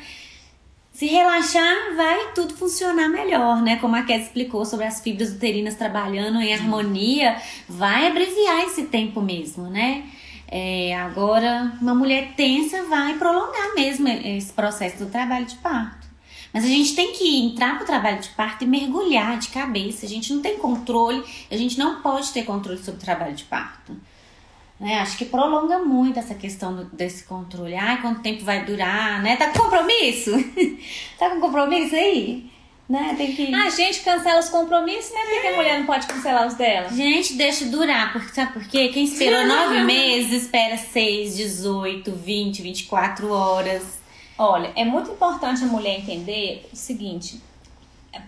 B: Se relaxar, vai tudo funcionar melhor, né? Como a Cat explicou sobre as fibras uterinas trabalhando em harmonia, vai abreviar esse tempo mesmo, né? É, agora, uma mulher tensa vai prolongar mesmo esse processo do trabalho de parto. Mas a gente tem que entrar pro trabalho de parto e mergulhar de cabeça. A gente não tem controle, a gente não pode ter controle sobre o trabalho de parto. Né? Acho que prolonga muito essa questão do- desse controle. Ai, quanto tempo vai durar, né? Tá com compromisso? tá com compromisso aí? Né? Tem que...
A: A gente cancela os compromissos, né? Por que a mulher não pode cancelar os dela?
B: Gente, deixa durar, porque sabe por quê? Quem esperou nove meses espera seis, 18, 20, 24 horas.
A: Olha, é muito importante a mulher entender o seguinte.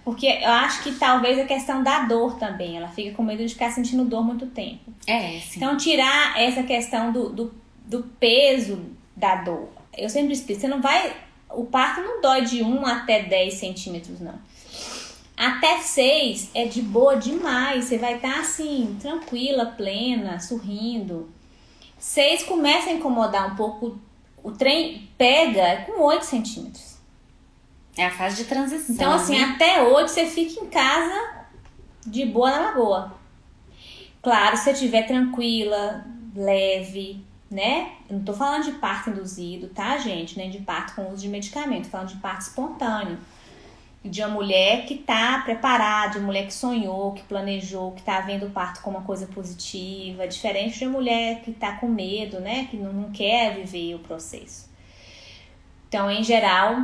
A: Porque eu acho que talvez a questão da dor também. Ela fica com medo de ficar sentindo dor muito tempo.
B: É, sim.
A: Então, tirar essa questão do, do, do peso da dor. Eu sempre explico, você não vai. O parto não dói de 1 até 10 centímetros, não. Até 6 é de boa demais. Você vai estar assim, tranquila, plena, sorrindo. 6 começa a incomodar um pouco. O trem pega com 8 centímetros.
B: É a fase de transição.
A: Então, assim,
B: né?
A: até 8 você fica em casa de boa na lagoa. Claro, se você estiver tranquila, leve, né? Eu não tô falando de parto induzido, tá, gente? Nem de parto com uso de medicamento, tô falando de parto espontâneo. De uma mulher que tá preparada, de uma mulher que sonhou, que planejou, que tá vendo o parto como uma coisa positiva, diferente de uma mulher que tá com medo, né? Que não, não quer viver o processo. Então, em geral,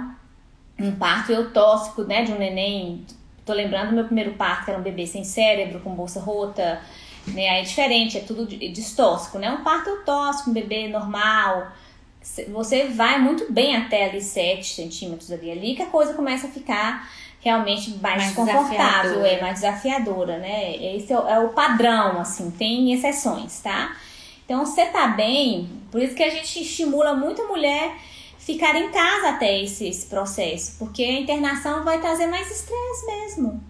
A: um parto eutóxico, né, de um neném. Tô lembrando do meu primeiro parto, que era um bebê sem cérebro, com bolsa rota, né? Aí é diferente, é tudo distóxico, né? Um parto eutóxico, um bebê normal. Você vai muito bem até ali 7 centímetros ali, ali que a coisa começa a ficar realmente mais, mais confortável, é mais desafiadora, né? Esse é o, é o padrão, assim, tem exceções, tá? Então, você tá bem, por isso que a gente estimula muito a mulher ficar em casa até esse, esse processo, porque a internação vai trazer mais estresse mesmo.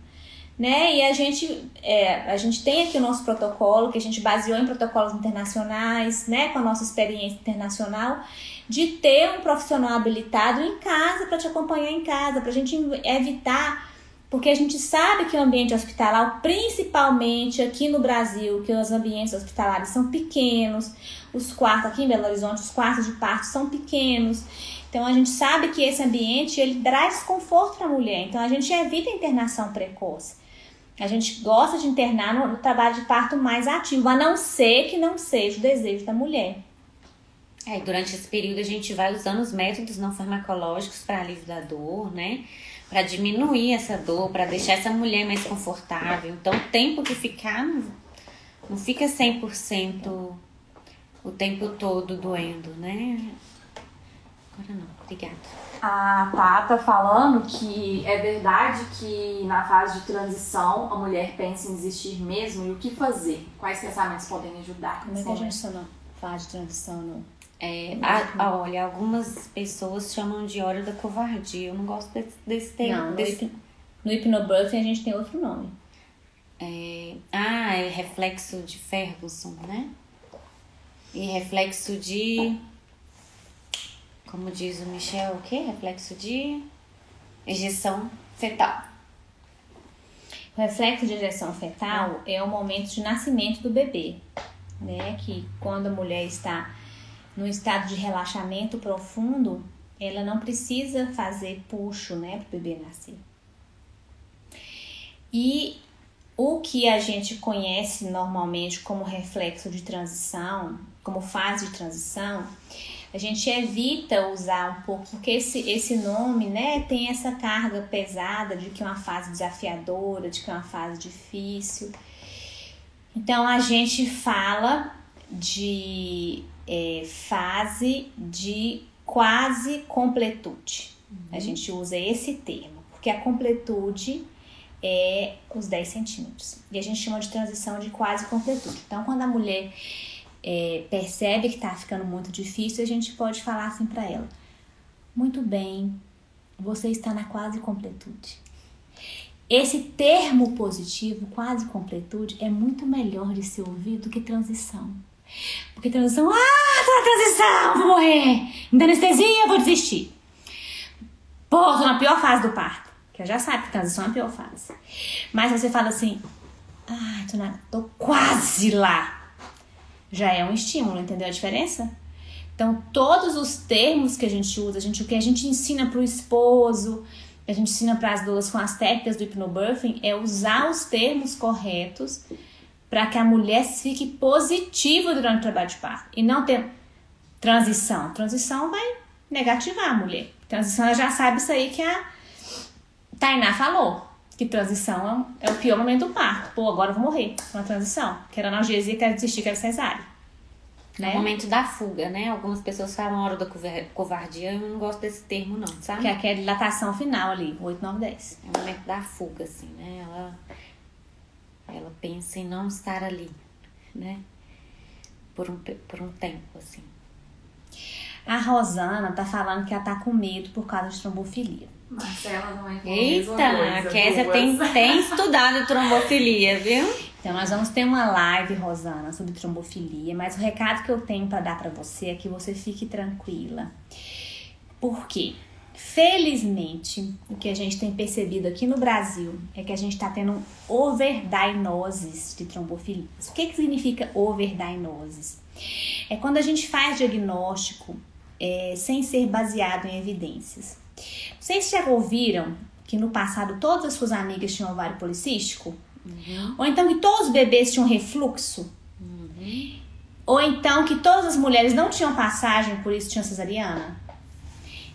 A: Né? E a gente, é, a gente tem aqui o nosso protocolo, que a gente baseou em protocolos internacionais, né? com a nossa experiência internacional, de ter um profissional habilitado em casa para te acompanhar em casa, para a gente evitar, porque a gente sabe que o ambiente hospitalar, principalmente aqui no Brasil, que os ambientes hospitalares são pequenos, os quartos aqui em Belo Horizonte, os quartos de parto são pequenos. Então a gente sabe que esse ambiente ele traz desconforto para a mulher. Então a gente evita a internação precoce. A gente gosta de internar no, no, trabalho de parto mais ativo, a não ser que não seja o desejo da mulher.
B: É, durante esse período a gente vai usando os métodos não farmacológicos para alívio da dor, né? Para diminuir essa dor, para deixar essa mulher mais confortável. Então, o tempo que ficar não, não fica 100% o tempo todo doendo, né? Agora não, obrigada.
C: A Tata falando que é verdade que na fase de transição a mulher pensa em desistir mesmo e o que fazer? Quais pensamentos podem ajudar?
A: Como é que a gente está na fase de transição? No...
B: É, a, a, olha, algumas pessoas chamam de hora da covardia. Eu não gosto desse, desse termo.
A: Não,
B: desse...
A: no hipnobirthing a gente tem outro nome.
B: É, ah, é reflexo de Ferguson, né? E reflexo de. Como diz o Michel, o quê? Reflexo de ejeção fetal.
A: O reflexo de ejeção fetal é o momento de nascimento do bebê, né? Que quando a mulher está no estado de relaxamento profundo, ela não precisa fazer puxo, né, para o bebê nascer. E o que a gente conhece normalmente como reflexo de transição, como fase de transição, a gente evita usar um pouco, porque esse, esse nome né, tem essa carga pesada de que é uma fase desafiadora, de que é uma fase difícil. Então a gente fala de é, fase de quase completude. Uhum. A gente usa esse termo, porque a completude é os 10 centímetros. E a gente chama de transição de quase completude. Então, quando a mulher é, percebe que está ficando muito difícil, a gente pode falar assim para ela: Muito bem, você está na quase completude. Esse termo positivo, quase completude, é muito melhor de ser ouvido do que transição. Porque transição, ah, tô na transição, vou morrer. Me dá anestesia, vou desistir. Pô, tô na pior fase do parto que eu já sabe que transição é pior fase. Mas você fala assim, ah, tô, tô quase lá. Já é um estímulo, entendeu a diferença? Então, todos os termos que a gente usa, a gente, o que a gente ensina pro esposo, a gente ensina para as duas com as técnicas do hipnobirthing, é usar os termos corretos para que a mulher fique positiva durante o trabalho de parto. E não ter transição. Transição vai negativar a mulher. Transição, ela já sabe isso aí que é a Tainá falou que transição é o pior momento do parto. Pô, agora eu vou morrer na transição. Quero analgesia, quero desistir, quero cesárea.
B: Né? É o momento da fuga, né? Algumas pessoas falam hora da covardia, eu não gosto desse termo, não, sabe?
A: Que é aquela dilatação final ali, 8, 9, 10.
B: É o momento da fuga, assim, né? Ela, ela pensa em não estar ali, né? Por um, por um tempo, assim.
A: A Rosana tá falando que ela tá com medo por causa de trombofilia.
C: Marcela não é
B: Eita, a Késia tem, tem estudado trombofilia, viu?
A: Então, nós vamos ter uma live, Rosana, sobre trombofilia, mas o recado que eu tenho para dar para você é que você fique tranquila. Por quê? Felizmente, o que a gente tem percebido aqui no Brasil é que a gente está tendo overdiagnosis de trombofilia. O que, que significa overdiagnosis? É quando a gente faz diagnóstico é, sem ser baseado em evidências. Vocês já ouviram que no passado todas as suas amigas tinham ovário policístico? Uhum. Ou então que todos os bebês tinham refluxo? Uhum. Ou então que todas as mulheres não tinham passagem, por isso tinham cesariana?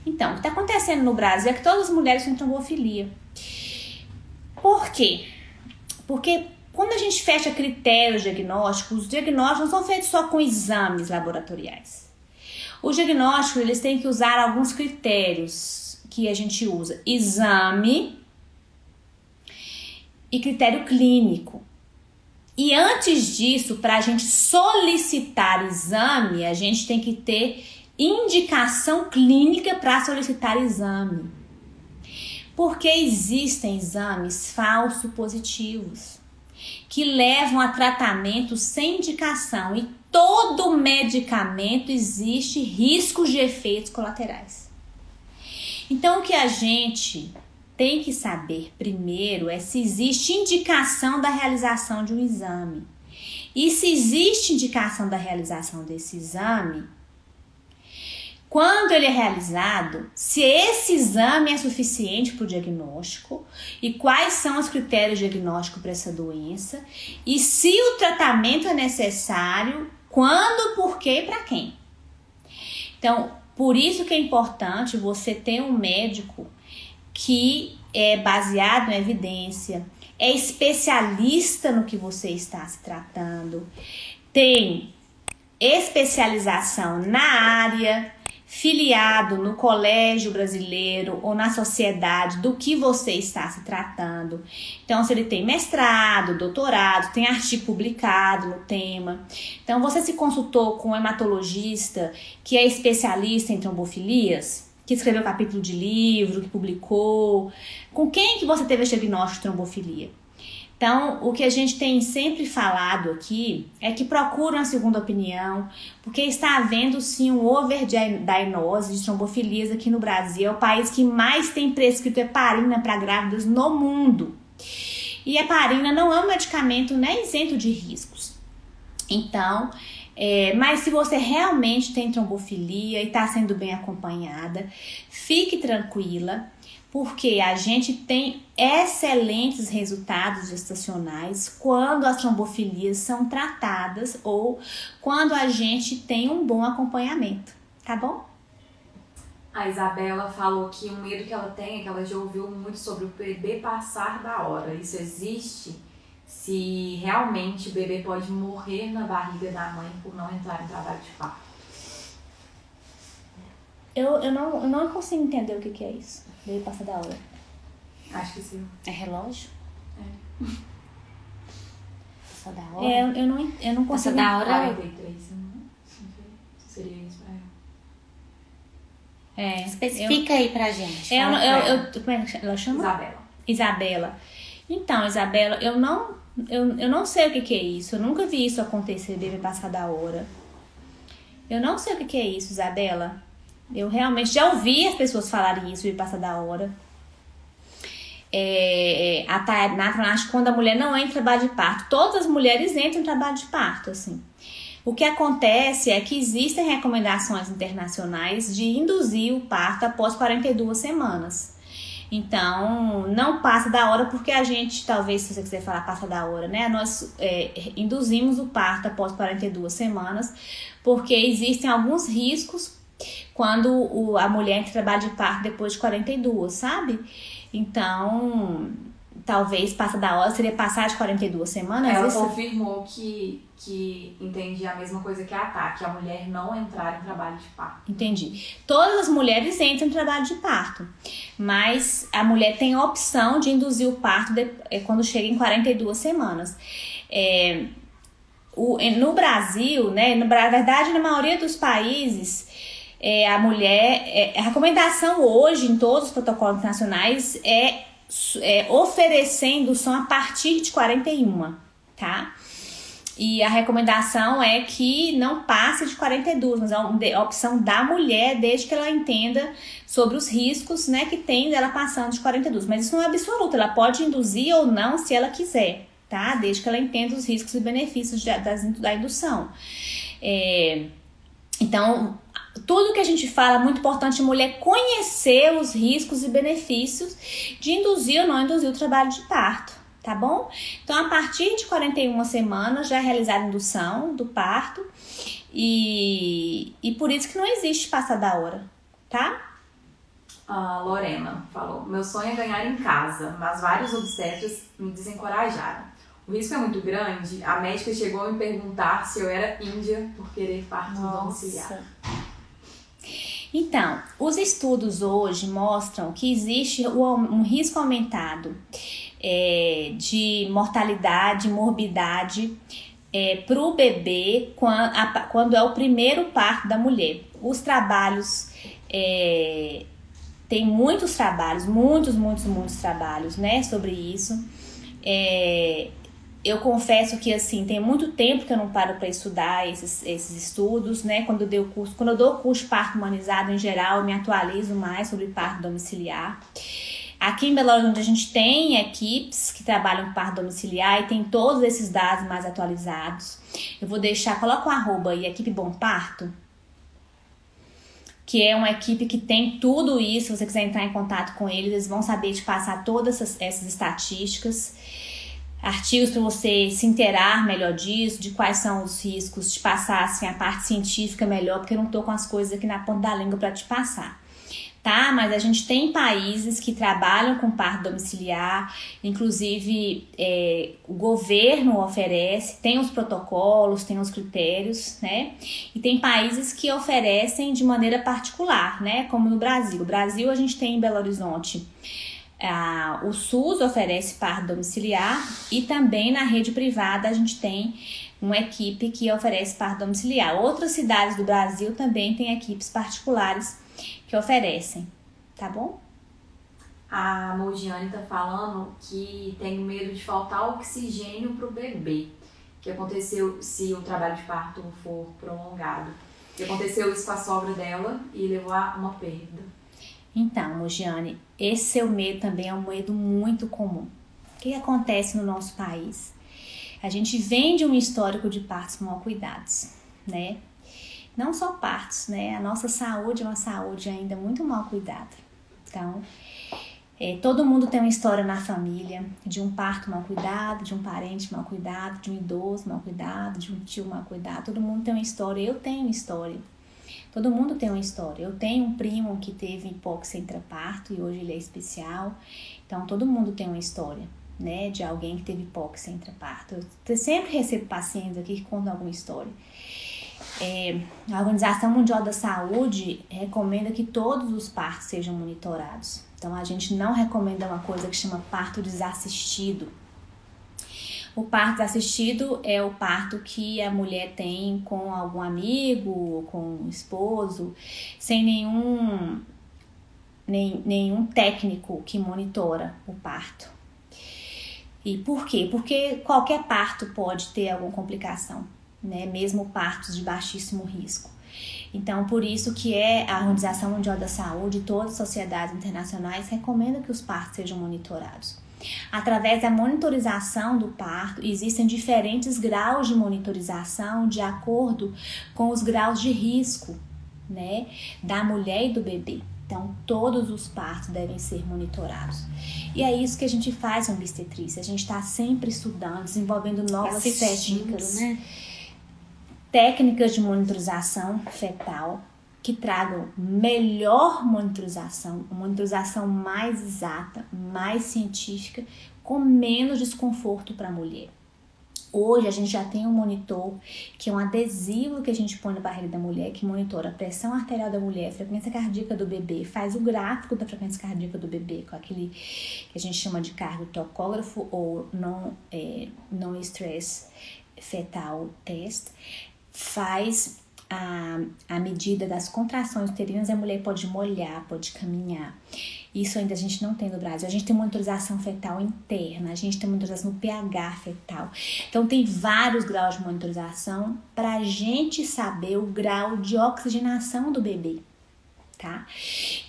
A: Então, o que está acontecendo no Brasil é que todas as mulheres têm trombofilia. Por quê? Porque quando a gente fecha critérios diagnósticos, os diagnósticos não são feitos só com exames laboratoriais. Os diagnósticos, eles têm que usar alguns critérios que a gente usa. Exame e critério clínico. E antes disso, para a gente solicitar exame, a gente tem que ter indicação clínica para solicitar exame. Porque existem exames falso positivos que levam a tratamento sem indicação e todo medicamento existe riscos de efeitos colaterais. Então o que a gente tem que saber primeiro é se existe indicação da realização de um exame. E se existe indicação da realização desse exame, quando ele é realizado, se esse exame é suficiente para o diagnóstico e quais são os critérios diagnósticos para essa doença e se o tratamento é necessário, quando, por quê e para quem. Então, por isso que é importante você ter um médico que é baseado em evidência, é especialista no que você está se tratando, tem especialização na área filiado no colégio brasileiro ou na sociedade do que você está se tratando. Então, se ele tem mestrado, doutorado, tem artigo publicado no tema. Então, você se consultou com um hematologista que é especialista em trombofilias? Que escreveu capítulo de livro, que publicou. Com quem que você teve esse diagnóstico de trombofilia? Então, o que a gente tem sempre falado aqui é que procura uma segunda opinião, porque está havendo sim um overdiagnose de trombofilias aqui no Brasil. É o país que mais tem prescrito heparina para grávidas no mundo. E heparina não é um medicamento né, isento de riscos. Então, é, mas se você realmente tem trombofilia e está sendo bem acompanhada, fique tranquila porque a gente tem excelentes resultados gestacionais quando as trombofilias são tratadas ou quando a gente tem um bom acompanhamento, tá bom?
C: A Isabela falou que o medo que ela tem é que ela já ouviu muito sobre o bebê passar da hora. Isso existe? Se realmente o bebê pode morrer na barriga da mãe por não entrar em trabalho de parto.
A: Eu, eu, não, eu não consigo entender o que, que é isso. Veio passar da hora.
C: Acho que sim.
B: É relógio?
C: É.
B: Passar da hora?
A: É, eu, eu, não, eu não
B: Passar
A: consigo.
B: da hora.
C: 43, seria isso pra ela.
A: É,
B: Especifica aí pra gente.
A: Eu, eu, eu, eu, como é que ela chama?
C: Isabela.
A: Isabela. Então, Isabela, eu não, eu, eu não sei o que, que é isso. Eu nunca vi isso acontecer, bebê passar da hora. Eu não sei o que, que é isso, Isabela. Eu realmente já ouvi as pessoas falarem isso, bebê passar da hora. É, a Tainatra acha que quando a mulher não entra em trabalho de parto, todas as mulheres entram em trabalho de parto, assim. O que acontece é que existem recomendações internacionais de induzir o parto após 42 semanas. Então, não passa da hora, porque a gente, talvez, se você quiser falar passa da hora, né? Nós é, induzimos o parto após 42 semanas, porque existem alguns riscos quando o, a mulher entra em trabalho de parto depois de 42, sabe? Então, talvez passa da hora seria passar de 42 semanas.
C: Ela
A: isso-
C: confirmou que, que entende a mesma coisa que a Tá, que a mulher não entrar em trabalho de parto.
A: Entendi. Todas as mulheres entram em trabalho de parto, mas a mulher tem a opção de induzir o parto de- é, quando chega em 42 semanas. É, o- no Brasil, né, no, na verdade, na maioria dos países, é, a mulher, é, a recomendação hoje em todos os protocolos nacionais é, é oferecer indução a partir de 41, tá? E a recomendação é que não passe de 42, mas é a opção da mulher, desde que ela entenda sobre os riscos né, que tem dela passando de 42. Mas isso não é absoluto, ela pode induzir ou não se ela quiser, tá? Desde que ela entenda os riscos e benefícios da, da indução. É, então, tudo que a gente fala é muito importante mulher conhecer os riscos e benefícios de induzir ou não induzir o trabalho de parto, tá bom? Então, a partir de 41 semanas já é realizada a indução do parto e, e por isso que não existe passar da hora, tá?
C: A Lorena falou: Meu sonho é ganhar em casa, mas vários obstetras me desencorajaram. O risco é muito grande. A médica chegou a me perguntar se eu era índia por querer parto domiciliar.
A: Então, os estudos hoje mostram que existe um risco aumentado é, de mortalidade, morbidade é, para o bebê quando, é o primeiro parto da mulher. Os trabalhos, é, tem muitos trabalhos, muitos, muitos, muitos trabalhos né, sobre isso. É, eu confesso que assim tem muito tempo que eu não paro para estudar esses, esses estudos, né? Quando eu o curso, quando eu dou o curso de parto humanizado em geral, eu me atualizo mais sobre parto domiciliar. Aqui em Belo Horizonte a gente tem equipes que trabalham com parto domiciliar e tem todos esses dados mais atualizados. Eu vou deixar, coloca um arroba aí, equipe Bom Parto, que é uma equipe que tem tudo isso. Se você quiser entrar em contato com eles, eles vão saber te passar todas essas, essas estatísticas artigos para você se inteirar melhor disso, de quais são os riscos, te passar assim, a parte científica melhor, porque eu não estou com as coisas aqui na ponta da língua para te passar. Tá? Mas a gente tem países que trabalham com parto domiciliar, inclusive é, o governo oferece, tem os protocolos, tem os critérios, né? E tem países que oferecem de maneira particular, né? Como no Brasil. O Brasil a gente tem em Belo Horizonte ah, o SUS oferece parto domiciliar e também na rede privada a gente tem uma equipe que oferece parto domiciliar. Outras cidades do Brasil também têm equipes particulares que oferecem, tá bom?
C: A Mogiane tá falando que tem medo de faltar oxigênio pro bebê, que aconteceu se o trabalho de parto for prolongado. Que aconteceu isso com a sogra dela e levou a uma perda.
A: Então, Mogiane, esse seu medo também é um medo muito comum. O que acontece no nosso país? A gente vem de um histórico de partos mal cuidados, né? Não só partos, né? A nossa saúde é uma saúde ainda muito mal cuidada. Então, é, todo mundo tem uma história na família de um parto mal cuidado, de um parente mal cuidado, de um idoso mal cuidado, de um tio mal cuidado. Todo mundo tem uma história. Eu tenho uma história. Todo mundo tem uma história. Eu tenho um primo que teve hipóxia intraparto e hoje ele é especial. Então todo mundo tem uma história, né, de alguém que teve hipóxia intraparto. Eu sempre recebo pacientes aqui que contam alguma história. É, a Organização Mundial da Saúde recomenda que todos os partos sejam monitorados. Então a gente não recomenda uma coisa que chama parto desassistido o parto assistido é o parto que a mulher tem com algum amigo, com um esposo, sem nenhum, nem, nenhum técnico que monitora o parto. E por quê? Porque qualquer parto pode ter alguma complicação, né? Mesmo partos de baixíssimo risco. Então, por isso que é a Organização Mundial da Saúde e todas as sociedades internacionais recomendam que os partos sejam monitorados. Através da monitorização do parto, existem diferentes graus de monitorização de acordo com os graus de risco, né, da mulher e do bebê. Então, todos os partos devem ser monitorados. E é isso que a gente faz em obstetrícia. A gente está sempre estudando, desenvolvendo novas técnicas. Né? Técnicas de monitorização fetal que tragam melhor monitorização, uma monitorização mais exata, mais científica, com menos desconforto para a mulher. Hoje a gente já tem um monitor, que é um adesivo que a gente põe na barriga da mulher, que monitora a pressão arterial da mulher, a frequência cardíaca do bebê, faz o gráfico da frequência cardíaca do bebê, com aquele que a gente chama de cargo tocógrafo ou não, é, não stress fetal test, faz a, a medida das contrações uterinas, a mulher pode molhar, pode caminhar. Isso ainda a gente não tem no Brasil. A gente tem monitorização fetal interna, a gente tem monitorização no pH fetal. Então, tem vários graus de monitorização para a gente saber o grau de oxigenação do bebê tá?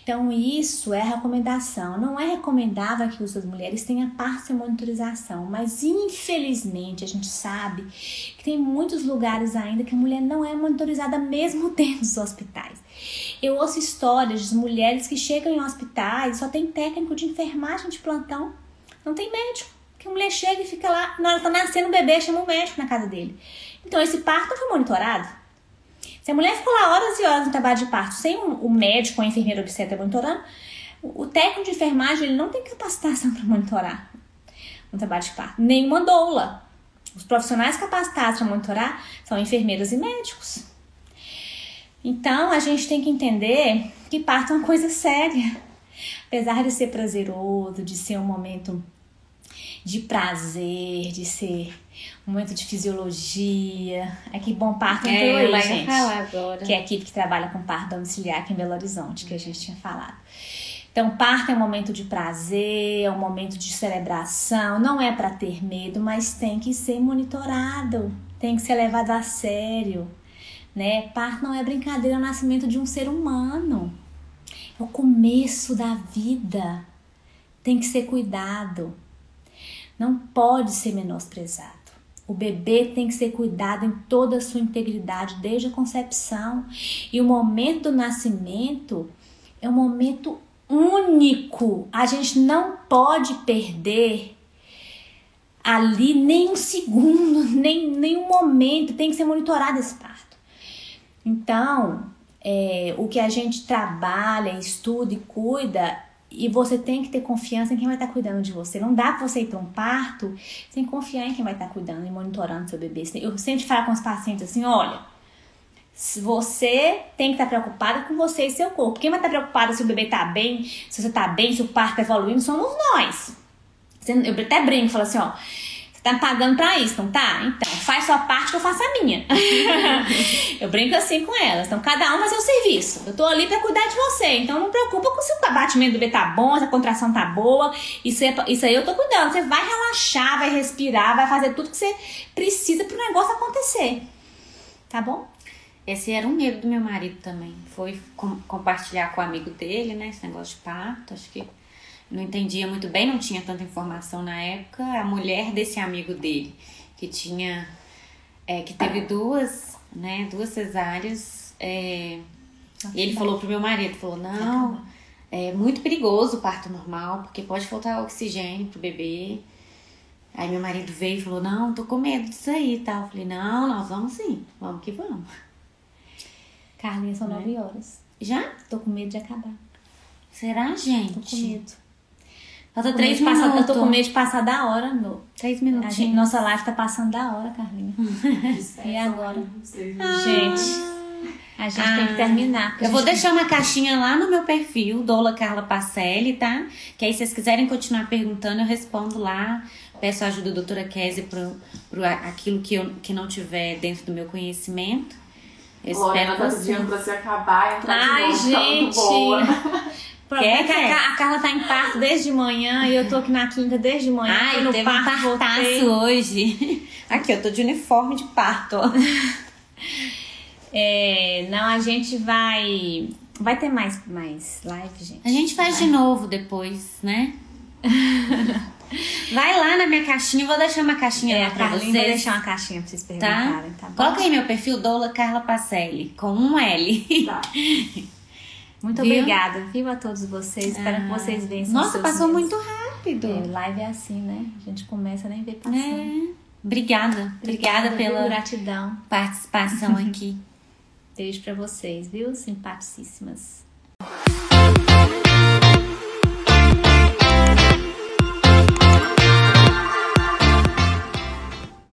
A: Então, isso é recomendação. Não é recomendável que as mulheres tenham parte monitorização, mas infelizmente a gente sabe que tem muitos lugares ainda que a mulher não é monitorizada mesmo dentro dos hospitais. Eu ouço histórias de mulheres que chegam em hospitais, só tem técnico de enfermagem de plantão, não tem médico. Que a mulher chega e fica lá, na hora que tá nascendo o bebê, chama o médico na casa dele. Então, esse parto foi monitorado. Se a mulher ficou lá horas e horas no trabalho de parto sem o médico ou a enfermeira obstetra monitorando, o técnico de enfermagem ele não tem capacitação para monitorar no trabalho de parto, nem uma doula. Os profissionais capacitados para monitorar são enfermeiras e médicos. Então a gente tem que entender que parto é uma coisa séria. Apesar de ser prazeroso, de ser um momento de prazer, de ser um momento de fisiologia. É que bom parto não
B: é,
A: aí, gente.
B: Falar agora.
A: Que é a equipe que trabalha com parto domiciliar aqui em Belo Horizonte, que a gente tinha falado. Então, parto é um momento de prazer, é um momento de celebração, não é para ter medo, mas tem que ser monitorado, tem que ser levado a sério, né? Parto não é brincadeira, é o nascimento de um ser humano. É o começo da vida. Tem que ser cuidado não pode ser menosprezado. O bebê tem que ser cuidado em toda a sua integridade, desde a concepção. E o momento do nascimento é um momento único. A gente não pode perder ali nem um segundo, nem, nem um momento. Tem que ser monitorado esse parto. Então, é, o que a gente trabalha, estuda e cuida e você tem que ter confiança em quem vai estar cuidando de você. Não dá pra você ir para um parto sem confiar em quem vai estar cuidando e monitorando seu bebê. Eu sempre falo com os pacientes assim: olha, você tem que estar preocupada com você e seu corpo. Quem vai estar preocupada se o bebê tá bem, se você tá bem, se o parto tá evoluindo, somos nós. Eu até brinco, falo assim: ó tá pagando pra isso, não tá? Então, faz sua parte que eu faço a minha. eu brinco assim com elas. Então, cada um faz seu serviço. Eu tô ali pra cuidar de você. Então, não preocupa com se o batimento do bebê tá bom, se a contração tá boa. Isso, é, isso aí eu tô cuidando. Você vai relaxar, vai respirar, vai fazer tudo que você precisa pro negócio acontecer. Tá bom?
B: Esse era um medo do meu marido também. Foi com, compartilhar com o amigo dele, né? Esse negócio de parto. Acho que não entendia muito bem, não tinha tanta informação na época. A mulher desse amigo dele, que tinha. É, que teve duas, né, duas cesáreas. É, ele falou pro meu marido, falou, não, é muito perigoso o parto normal, porque pode faltar oxigênio pro bebê. Aí meu marido veio e falou, não, tô com medo disso aí e tal. Eu falei, não, nós vamos sim, vamos que vamos.
A: Carlinha, são né? nove horas.
B: Já?
A: Tô com medo de acabar.
B: Será, gente?
A: Tô com medo.
B: Falta três. Passar,
A: eu tô com medo de passar da hora, meu.
B: Três minutos.
A: Gente, nossa live tá passando da hora, Carlinha. e agora? Ah. Gente, a gente ah. tem que terminar.
B: Eu vou deixar uma caixinha lá no meu perfil, Doula Carla Pacelli, tá? Que aí, se vocês quiserem continuar perguntando, eu respondo lá. Peço a ajuda da doutora Kézia pro, pro aquilo que, eu, que não tiver dentro do meu conhecimento.
C: Eu Lorena espero tá pedindo pra você acabar e entrar
A: Ai,
C: de novo,
A: gente.
C: Boa.
A: Quer, que a, a, Carla tá em parto desde manhã e eu tô aqui na quinta desde manhã.
B: Ai, no teve parto, um partaço hoje. Aqui, eu tô de uniforme de parto.
A: é, não, a gente vai. Vai ter mais, mais live, gente?
B: A gente faz
A: vai.
B: de novo depois, né? Vai lá na minha caixinha, vou deixar uma caixinha é, lá pra vocês.
A: Vou deixar uma caixinha pra vocês tá? perguntarem, tá? tá
B: Coloca aí meu perfil, Doula Carla Pacelli, com um L.
A: Tá. Muito viu? obrigada, viu a todos vocês. Ah. Espero que ah. vocês vençam.
B: Nossa, passou meses. muito rápido.
A: É, live é assim, né? A gente começa a nem ver passando. É.
B: Obrigada. Obrigada, pela
A: gratidão.
B: participação aqui.
A: Beijo para vocês, viu? Simpaticíssimas.